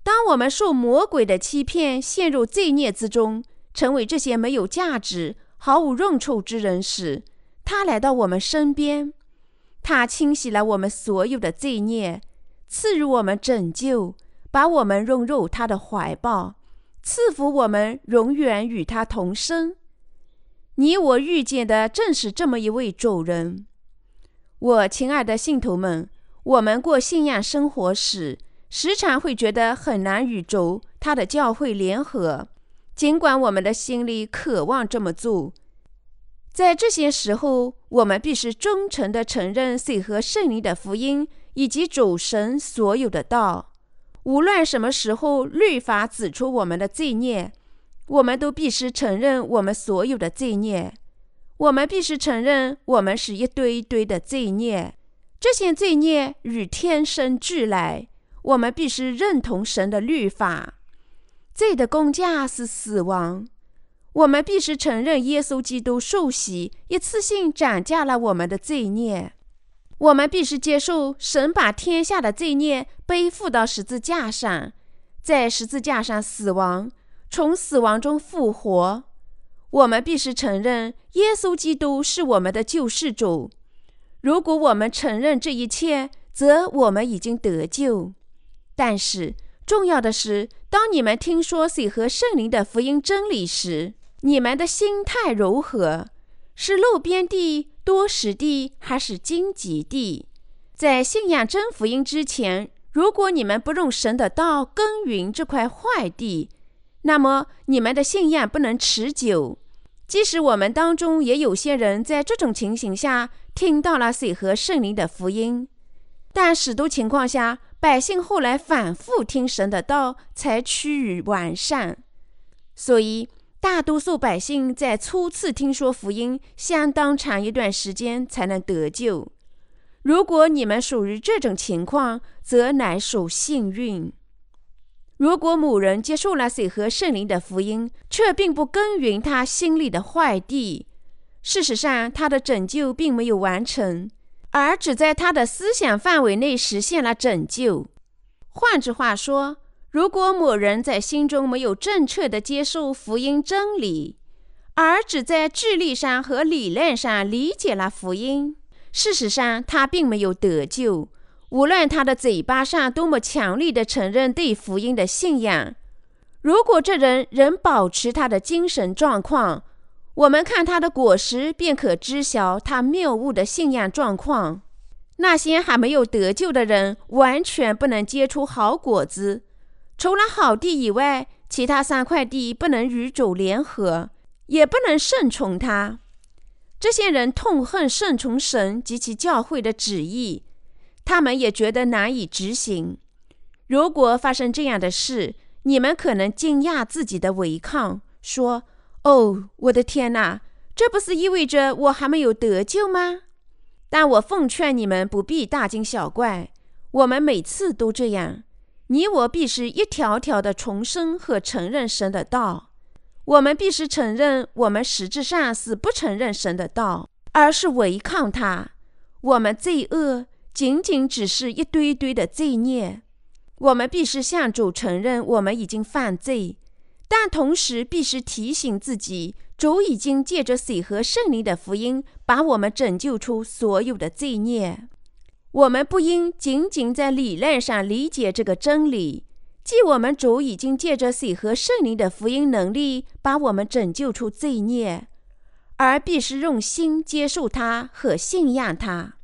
当我们受魔鬼的欺骗，陷入罪孽之中，成为这些没有价值、毫无用处之人时，他来到我们身边，他清洗了我们所有的罪孽，赐予我们拯救，把我们融入他的怀抱。赐福我们永远与他同生。你我遇见的正是这么一位主人。我亲爱的信徒们，我们过信仰生活时，时常会觉得很难与主他的教会联合，尽管我们的心里渴望这么做。在这些时候，我们必须忠诚地承认水和圣灵的福音以及主神所有的道。无论什么时候律法指出我们的罪孽，我们都必须承认我们所有的罪孽。我们必须承认我们是一堆一堆的罪孽，这些罪孽与天生俱来。我们必须认同神的律法。罪的公价是死亡。我们必须承认耶稣基督受洗，一次性斩价了我们的罪孽。我们必须接受神把天下的罪孽背负到十字架上，在十字架上死亡，从死亡中复活。我们必须承认耶稣基督是我们的救世主。如果我们承认这一切，则我们已经得救。但是，重要的是，当你们听说水和圣灵的福音真理时，你们的心态如何？是路边地、多石地，还是荆棘地？在信仰真福音之前，如果你们不用神的道耕耘这块坏地，那么你们的信仰不能持久。即使我们当中也有些人在这种情形下听到了水和圣灵的福音，但许多情况下，百姓后来反复听神的道才趋于完善。所以。大多数百姓在初次听说福音，相当长一段时间才能得救。如果你们属于这种情况，则乃属幸运。如果某人接受了水和圣灵的福音，却并不耕耘他心里的坏地，事实上他的拯救并没有完成，而只在他的思想范围内实现了拯救。换句话说。如果某人在心中没有正确的接受福音真理，而只在智力上和理论上理解了福音，事实上他并没有得救。无论他的嘴巴上多么强烈的承认对福音的信仰，如果这人仍保持他的精神状况，我们看他的果实便可知晓他谬误的信仰状况。那些还没有得救的人，完全不能结出好果子。除了好地以外，其他三块地不能与主联合，也不能顺从他。这些人痛恨顺从神及其教会的旨意，他们也觉得难以执行。如果发生这样的事，你们可能惊讶自己的违抗，说：“哦，我的天哪，这不是意味着我还没有得救吗？”但我奉劝你们不必大惊小怪，我们每次都这样。你我必须一条条的重生和承认神的道。我们必须承认，我们实质上是不承认神的道，而是违抗他。我们罪恶仅仅只是一堆堆的罪孽。我们必须向主承认我们已经犯罪，但同时必须提醒自己，主已经借着水和圣灵的福音，把我们拯救出所有的罪孽。我们不应仅仅在理论上理解这个真理，即我们主已经借着水和圣灵的福音能力把我们拯救出罪孽，而必须用心接受它和信仰它。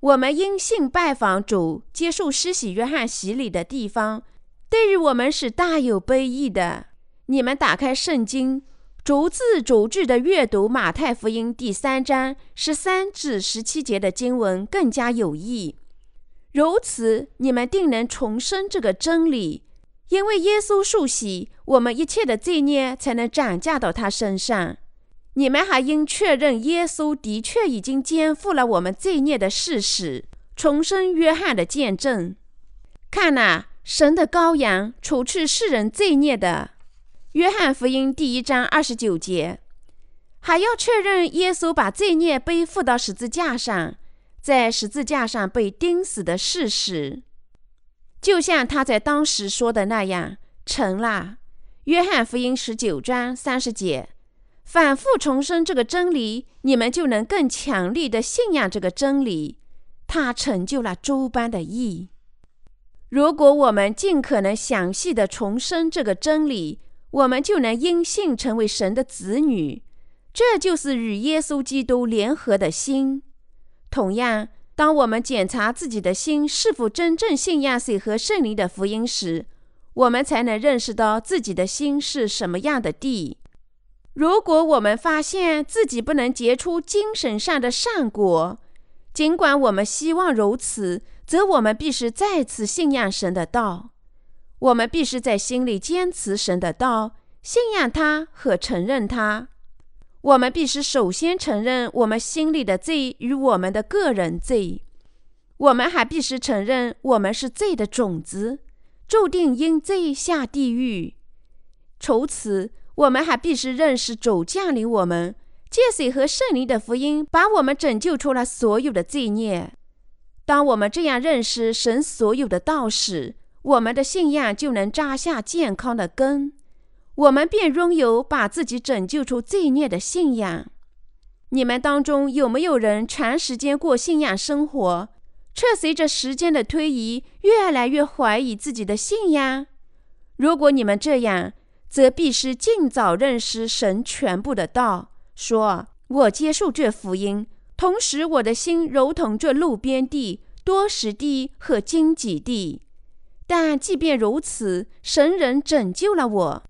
我们因信拜访主、接受施洗约翰洗礼的地方，对于我们是大有裨益的。你们打开圣经。逐字逐句的阅读马太福音第三章十三至十七节的经文更加有益。如此，你们定能重生这个真理，因为耶稣受洗，我们一切的罪孽才能转嫁到他身上。你们还应确认耶稣的确已经肩负了我们罪孽的事实，重生约翰的见证。看呐，神的羔羊，除去世人罪孽的。约翰福音第一章二十九节，还要确认耶稣把罪孽背负到十字架上，在十字架上被钉死的事实，就像他在当时说的那样，成了。约翰福音十九章三十节，反复重申这个真理，你们就能更强烈的信仰这个真理，它成就了诸般的义。如果我们尽可能详细的重申这个真理。我们就能因信成为神的子女，这就是与耶稣基督联合的心。同样，当我们检查自己的心是否真正信仰水和圣灵的福音时，我们才能认识到自己的心是什么样的地。如果我们发现自己不能结出精神上的善果，尽管我们希望如此，则我们必须再次信仰神的道。我们必须在心里坚持神的道，信仰他和承认他。我们必须首先承认我们心里的罪与我们的个人罪。我们还必须承认我们是罪的种子，注定因罪下地狱。除此，我们还必须认识主降临我们，借水和圣灵的福音，把我们拯救出了所有的罪孽。当我们这样认识神所有的道时，我们的信仰就能扎下健康的根，我们便拥有把自己拯救出罪孽的信仰。你们当中有没有人长时间过信仰生活，却随着时间的推移越来越怀疑自己的信仰？如果你们这样，则必须尽早认识神全部的道，说：“我接受这福音，同时我的心如同这路边地、多石地和荆棘地。但即便如此，神人拯救了我。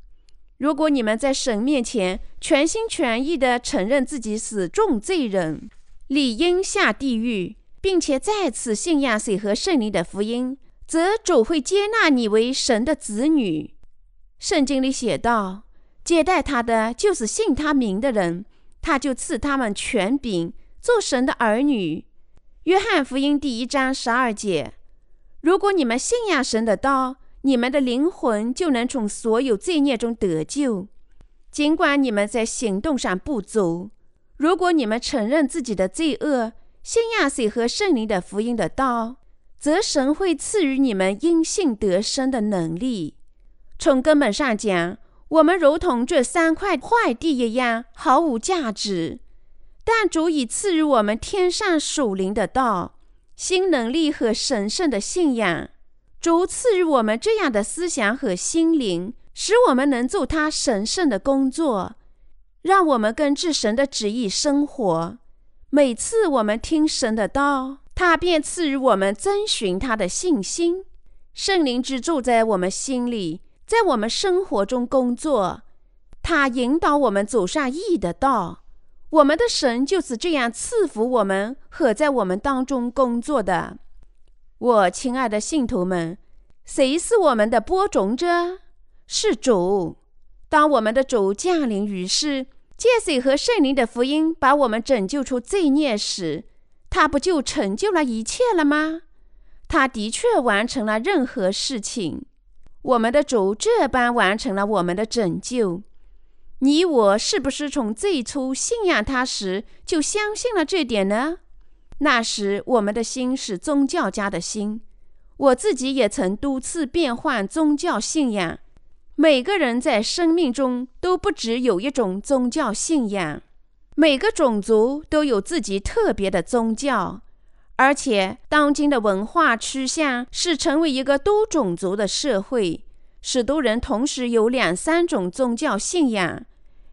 如果你们在神面前全心全意地承认自己是重罪人，理应下地狱，并且再次信仰水和圣灵的福音，则主会接纳你为神的子女。”圣经里写道：“接待他的就是信他名的人，他就赐他们权柄，做神的儿女。”约翰福音第一章十二节。如果你们信仰神的道，你们的灵魂就能从所有罪孽中得救。尽管你们在行动上不足，如果你们承认自己的罪恶，信仰水和圣灵的福音的道，则神会赐予你们因信得生的能力。从根本上讲，我们如同这三块坏地一样毫无价值，但足以赐予我们天上属灵的道、新能力和神圣的信仰。主赐予我们这样的思想和心灵，使我们能做他神圣的工作，让我们根据神的旨意生活。每次我们听神的道，他便赐予我们遵循他的信心。圣灵居住在我们心里。在我们生活中工作，他引导我们走上义的道。我们的神就是这样赐福我们和在我们当中工作的。我亲爱的信徒们，谁是我们的播种者？是主。当我们的主降临于世，借水和圣灵的福音把我们拯救出罪孽时，他不就成就了一切了吗？他的确完成了任何事情。我们的主这般完成了我们的拯救，你我是不是从最初信仰他时就相信了这点呢？那时我们的心是宗教家的心，我自己也曾多次变换宗教信仰。每个人在生命中都不只有一种宗教信仰，每个种族都有自己特别的宗教。而且，当今的文化趋向是成为一个多种族的社会，使多人同时有两三种宗教信仰。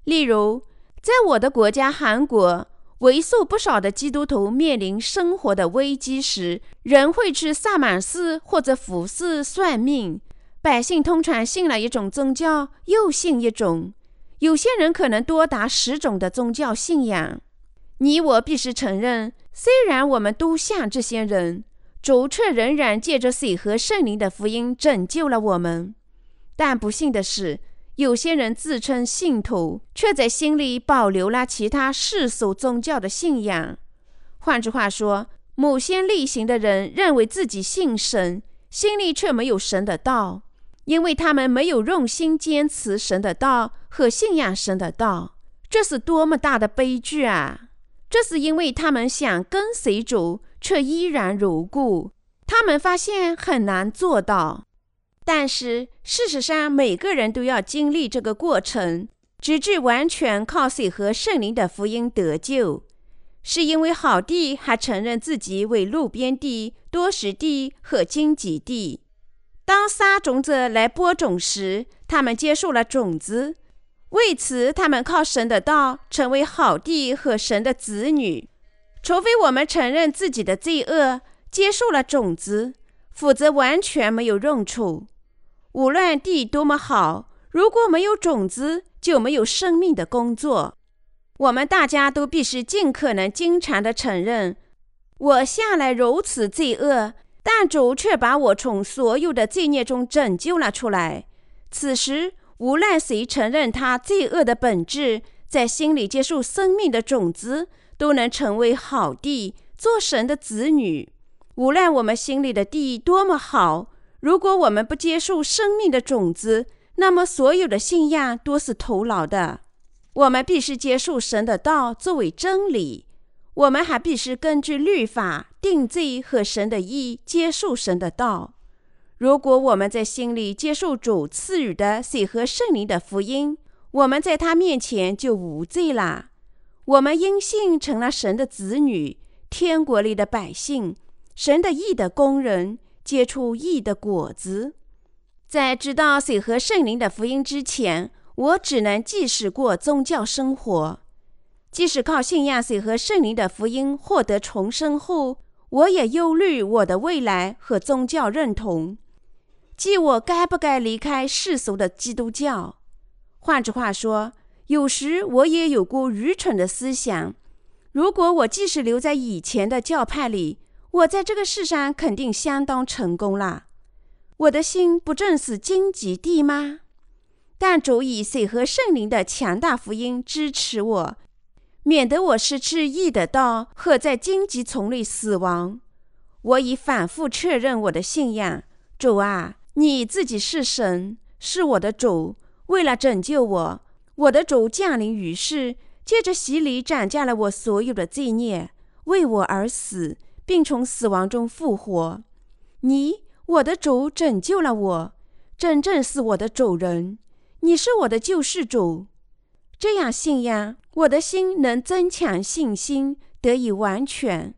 例如，在我的国家韩国，为数不少的基督徒面临生活的危机时，仍会去萨满寺或者佛寺算命。百姓通常信了一种宗教，又信一种，有些人可能多达十种的宗教信仰。你我必须承认。虽然我们都像这些人，主却仍然借着水和圣灵的福音拯救了我们。但不幸的是，有些人自称信徒，却在心里保留了其他世俗宗教的信仰。换句话说，某些例行的人认为自己信神，心里却没有神的道，因为他们没有用心坚持神的道和信仰神的道。这是多么大的悲剧啊！这是因为他们想跟随主，却依然如故。他们发现很难做到。但是事实上，每个人都要经历这个过程，直至完全靠水和圣灵的福音得救。是因为好地还承认自己为路边地、多石地和荆棘地。当撒种者来播种时，他们接受了种子。为此，他们靠神的道成为好地和神的子女。除非我们承认自己的罪恶，接受了种子，否则完全没有用处。无论地多么好，如果没有种子，就没有生命的工作。我们大家都必须尽可能经常的承认：我向来如此罪恶，但主却把我从所有的罪孽中拯救了出来。此时，无论谁承认他罪恶的本质，在心里接受生命的种子，都能成为好地，做神的子女。无论我们心里的地多么好，如果我们不接受生命的种子，那么所有的信仰都是徒劳的。我们必须接受神的道作为真理。我们还必须根据律法定罪和神的意接受神的道。如果我们在心里接受主赐予的水和圣灵的福音，我们在他面前就无罪了。我们因信成了神的子女，天国里的百姓，神的义的工人，结出义的果子。在知道水和圣灵的福音之前，我只能继续过宗教生活。即使靠信仰水和圣灵的福音获得重生后，我也忧虑我的未来和宗教认同，即我该不该离开世俗的基督教。换句话说，有时我也有过愚蠢的思想：如果我即使留在以前的教派里，我在这个世上肯定相当成功了。我的心不正是荆棘地吗？但主以水和圣灵的强大福音支持我。免得我失去义的道和在荆棘丛里死亡。我已反复确认我的信仰。主啊，你自己是神，是我的主。为了拯救我，我的主降临于世，借着洗礼斩下了我所有的罪孽，为我而死，并从死亡中复活。你，我的主，拯救了我，真正是我的主人。你是我的救世主。这样信仰。我的心能增强信心，得以完全。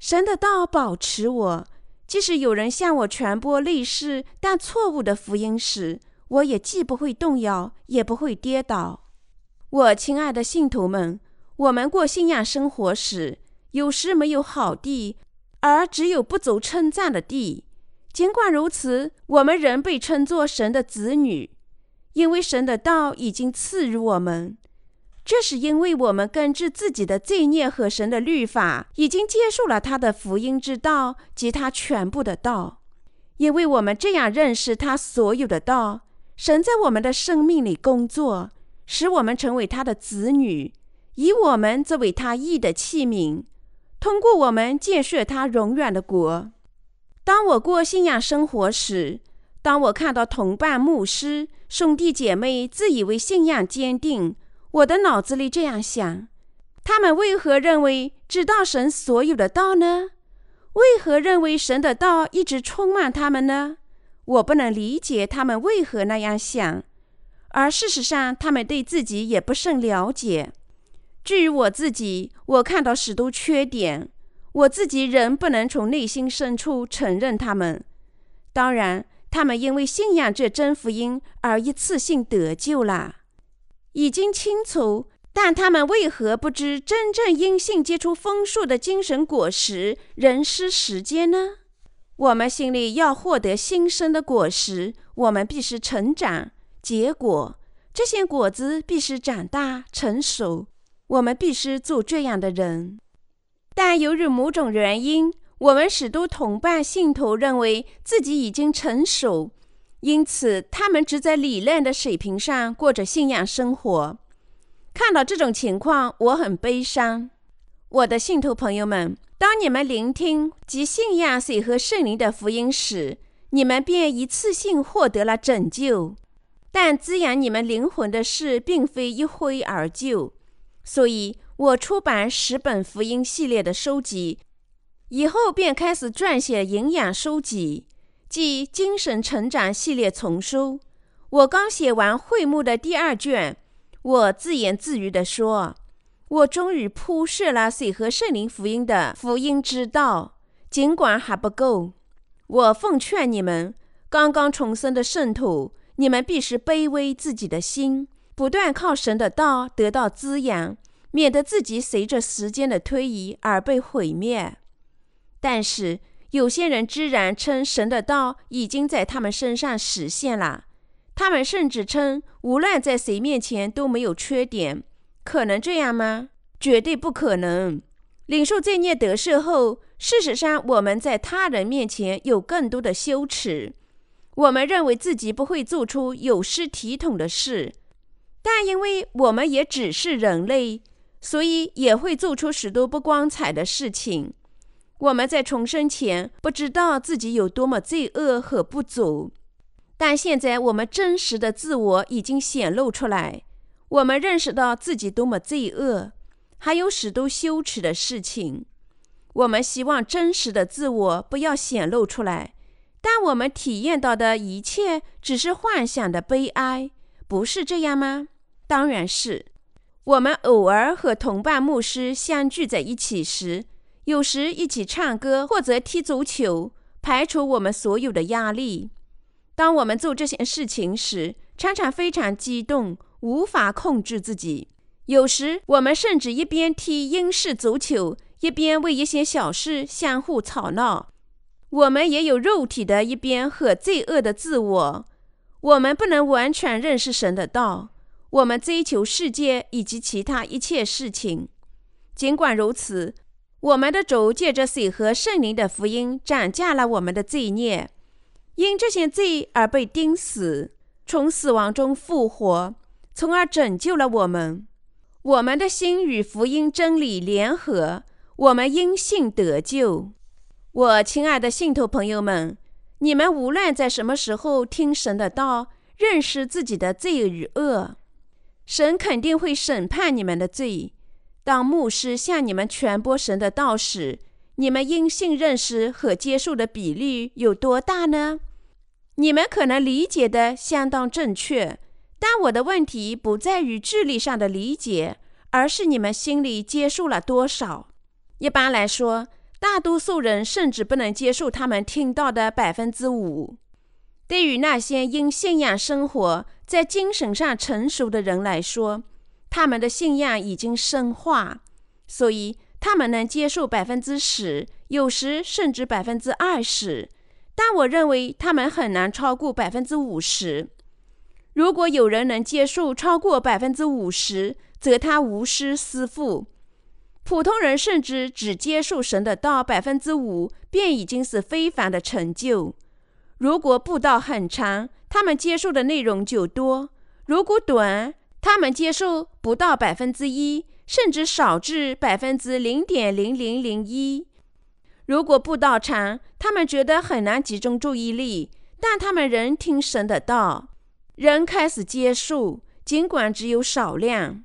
神的道保持我，即使有人向我传播类似但错误的福音时，我也既不会动摇，也不会跌倒。我亲爱的信徒们，我们过信仰生活时，有时没有好地，而只有不足称赞的地。尽管如此，我们仍被称作神的子女，因为神的道已经赐予我们。这是因为我们根治自己的罪孽和神的律法，已经接受了他的福音之道及他全部的道。因为我们这样认识他所有的道，神在我们的生命里工作，使我们成为他的子女，以我们作为他义的器皿，通过我们建设他永远的国。当我过信仰生活时，当我看到同伴牧师、兄弟姐妹自以为信仰坚定。我的脑子里这样想：他们为何认为知道神所有的道呢？为何认为神的道一直充满他们呢？我不能理解他们为何那样想，而事实上，他们对自己也不甚了解。至于我自己，我看到许多缺点，我自己仍不能从内心深处承认他们。当然，他们因为信仰这真福音而一次性得救了。已经清楚，但他们为何不知真正因信结出丰硕的精神果实，仍失时间呢？我们心里要获得新生的果实，我们必须成长，结果这些果子必须长大成熟。我们必须做这样的人。但由于某种原因，我们许多同伴信徒认为自己已经成熟。因此，他们只在理论的水平上过着信仰生活。看到这种情况，我很悲伤。我的信徒朋友们，当你们聆听及信仰水和圣灵的福音时，你们便一次性获得了拯救。但滋养你们灵魂的事，并非一挥而就。所以我出版十本福音系列的书籍，以后便开始撰写营养书籍。即精神成长系列丛书，我刚写完会幕的第二卷，我自言自语地说：“我终于铺设了水和圣灵福音的福音之道，尽管还不够。我奉劝你们，刚刚重生的圣徒，你们必须卑微自己的心，不断靠神的道得到滋养，免得自己随着时间的推移而被毁灭。但是。”有些人居然称神的道已经在他们身上实现了，他们甚至称无论在谁面前都没有缺点。可能这样吗？绝对不可能。领受罪孽得赦后，事实上我们在他人面前有更多的羞耻。我们认为自己不会做出有失体统的事，但因为我们也只是人类，所以也会做出许多不光彩的事情。我们在重生前不知道自己有多么罪恶和不足，但现在我们真实的自我已经显露出来。我们认识到自己多么罪恶，还有许多羞耻的事情。我们希望真实的自我不要显露出来。但我们体验到的一切只是幻想的悲哀，不是这样吗？当然是。我们偶尔和同伴牧师相聚在一起时，有时一起唱歌或者踢足球，排除我们所有的压力。当我们做这些事情时，常常非常激动，无法控制自己。有时我们甚至一边踢英式足球，一边为一些小事相互吵闹。我们也有肉体的一边和罪恶的自我，我们不能完全认识神的道。我们追求世界以及其他一切事情。尽管如此，我们的主借着水和圣灵的福音涨价了我们的罪孽，因这些罪而被钉死，从死亡中复活，从而拯救了我们。我们的心与福音真理联合，我们因信得救。我亲爱的信徒朋友们，你们无论在什么时候听神的道，认识自己的罪与恶，神肯定会审判你们的罪。当牧师向你们传播神的道时，你们因信认识和接受的比例有多大呢？你们可能理解的相当正确，但我的问题不在于智力上的理解，而是你们心里接受了多少。一般来说。大多数人甚至不能接受他们听到的百分之五。对于那些因信仰生活在精神上成熟的人来说，他们的信仰已经深化，所以他们能接受百分之十，有时甚至百分之二十。但我认为他们很难超过百分之五十。如果有人能接受超过百分之五十，则他无师思父。普通人甚至只接受神的道百分之五，便已经是非凡的成就。如果步道很长，他们接受的内容就多；如果短，他们接受不到百分之一，甚至少至百分之零点零零零一。如果步道长，他们觉得很难集中注意力，但他们仍听神的道，仍开始接受，尽管只有少量。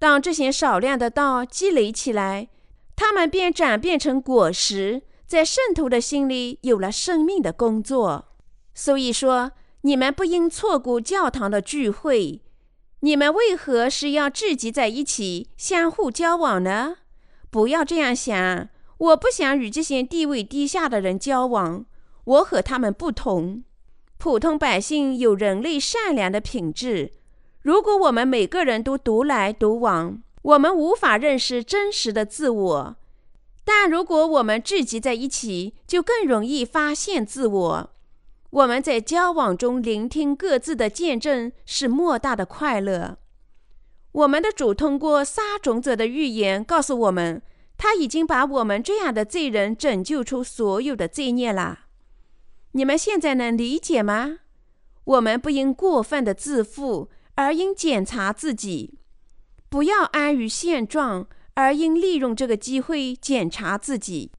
当这些少量的道积累起来，它们便转变成果实，在圣徒的心里有了生命的工作。所以说，你们不应错过教堂的聚会。你们为何是要聚集在一起，相互交往呢？不要这样想。我不想与这些地位低下的人交往。我和他们不同。普通百姓有人类善良的品质。如果我们每个人都独来独往，我们无法认识真实的自我；但如果我们聚集在一起，就更容易发现自我。我们在交往中聆听各自的见证，是莫大的快乐。我们的主通过撒种者的预言告诉我们，他已经把我们这样的罪人拯救出所有的罪孽了。你们现在能理解吗？我们不应过分的自负。而应检查自己，不要安于现状，而应利用这个机会检查自己。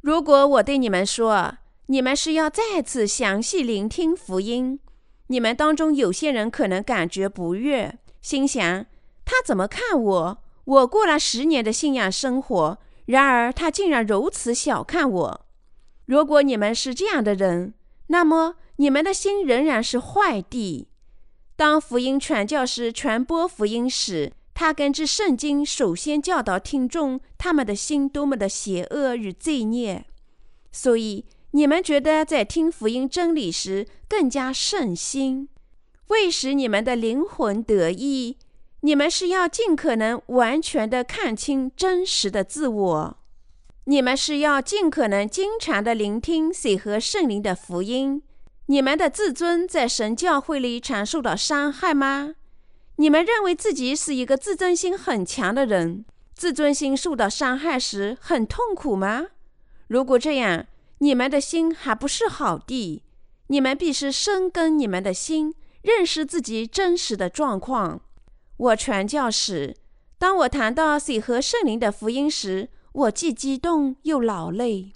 如果我对你们说，你们是要再次详细聆听福音，你们当中有些人可能感觉不悦，心想他怎么看我？我过了十年的信仰生活，然而他竟然如此小看我。如果你们是这样的人，那么你们的心仍然是坏的。当福音传教士传播福音时，他根据圣经首先教导听众他们的心多么的邪恶与罪孽。所以你们觉得在听福音真理时更加圣心，为使你们的灵魂得益，你们是要尽可能完全的看清真实的自我。你们是要尽可能经常的聆听水和圣灵的福音。你们的自尊在神教会里常受到伤害吗？你们认为自己是一个自尊心很强的人，自尊心受到伤害时很痛苦吗？如果这样，你们的心还不是好地。你们必须深耕你们的心，认识自己真实的状况。我传教时，当我谈到水和圣灵的福音时，我既激动又劳累。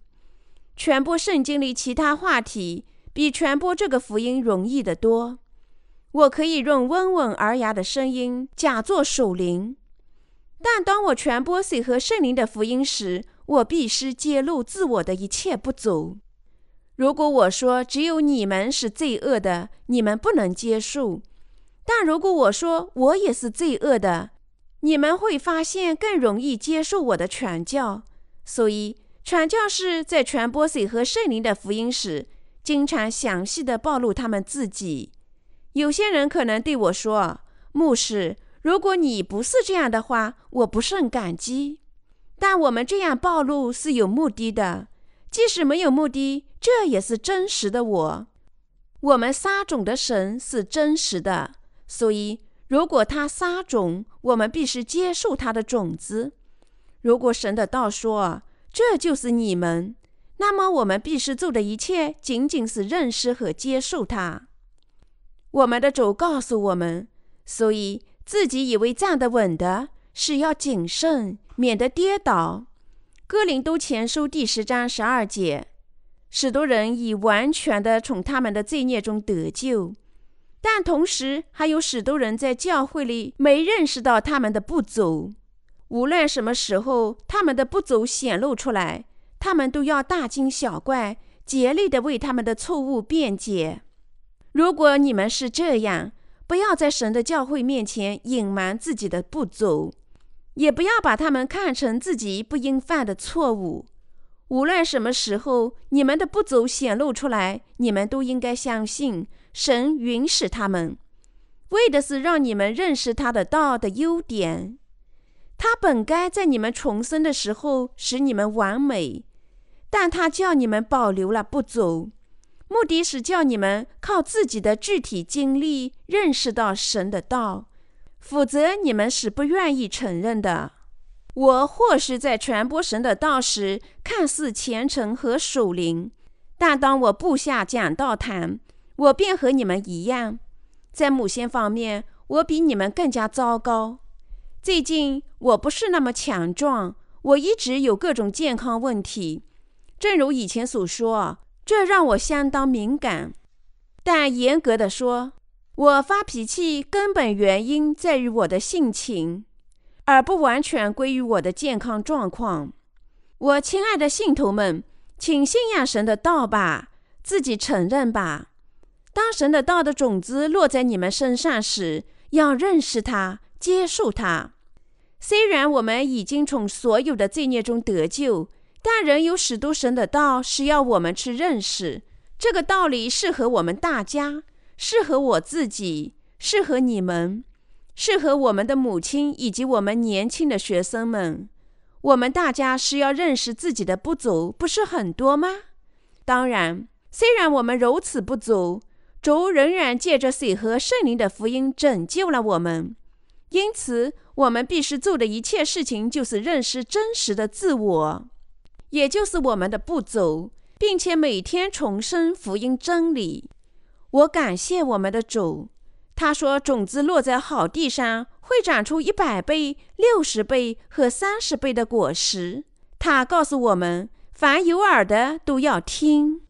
传播圣经里其他话题，比传播这个福音容易得多。我可以用温文尔雅的声音假作守灵，但当我传播水和圣灵的福音时，我必须揭露自我的一切不足。如果我说只有你们是罪恶的，你们不能接受；但如果我说我也是罪恶的，你们会发现更容易接受我的传教。所以，传教士在传播水和圣灵的福音时，经常详细的暴露他们自己。有些人可能对我说：“牧师，如果你不是这样的话，我不甚感激。”但我们这样暴露是有目的的，即使没有目的，这也是真实的我。我们撒种的神是真实的，所以如果他撒种，我们必须接受他的种子。如果神的道说这就是你们，那么我们必须做的一切仅仅是认识和接受它。我们的主告诉我们，所以自己以为站得稳的是要谨慎，免得跌倒。哥林都前书第十章十二节，许多人已完全的从他们的罪孽中得救，但同时还有许多人在教会里没认识到他们的不足。无论什么时候他们的不足显露出来，他们都要大惊小怪，竭力的为他们的错误辩解。如果你们是这样，不要在神的教会面前隐瞒自己的不足，也不要把他们看成自己不应犯的错误。无论什么时候你们的不足显露出来，你们都应该相信神允许他们，为的是让你们认识他的道的优点。他本该在你们重生的时候使你们完美，但他叫你们保留了不足。目的是叫你们靠自己的具体经历认识到神的道，否则你们是不愿意承认的。我或许在传播神的道时看似虔诚和守灵，但当我布下讲道坛，我便和你们一样。在某些方面，我比你们更加糟糕。最近我不是那么强壮，我一直有各种健康问题，正如以前所说。这让我相当敏感，但严格的说，我发脾气根本原因在于我的性情，而不完全归于我的健康状况。我亲爱的信徒们，请信仰神的道吧，自己承认吧。当神的道的种子落在你们身上时，要认识它，接受它。虽然我们已经从所有的罪孽中得救。但仍有许多神的道是要我们去认识。这个道理适合我们大家，适合我自己，适合你们，适合我们的母亲以及我们年轻的学生们。我们大家是要认识自己的不足，不是很多吗？当然，虽然我们如此不足，主仍然借着水和圣灵的福音拯救了我们。因此，我们必须做的一切事情，就是认识真实的自我。也就是我们的不足，并且每天重申福音真理。我感谢我们的主，他说种子落在好地上，会长出一百倍、六十倍和三十倍的果实。他告诉我们，凡有耳的都要听。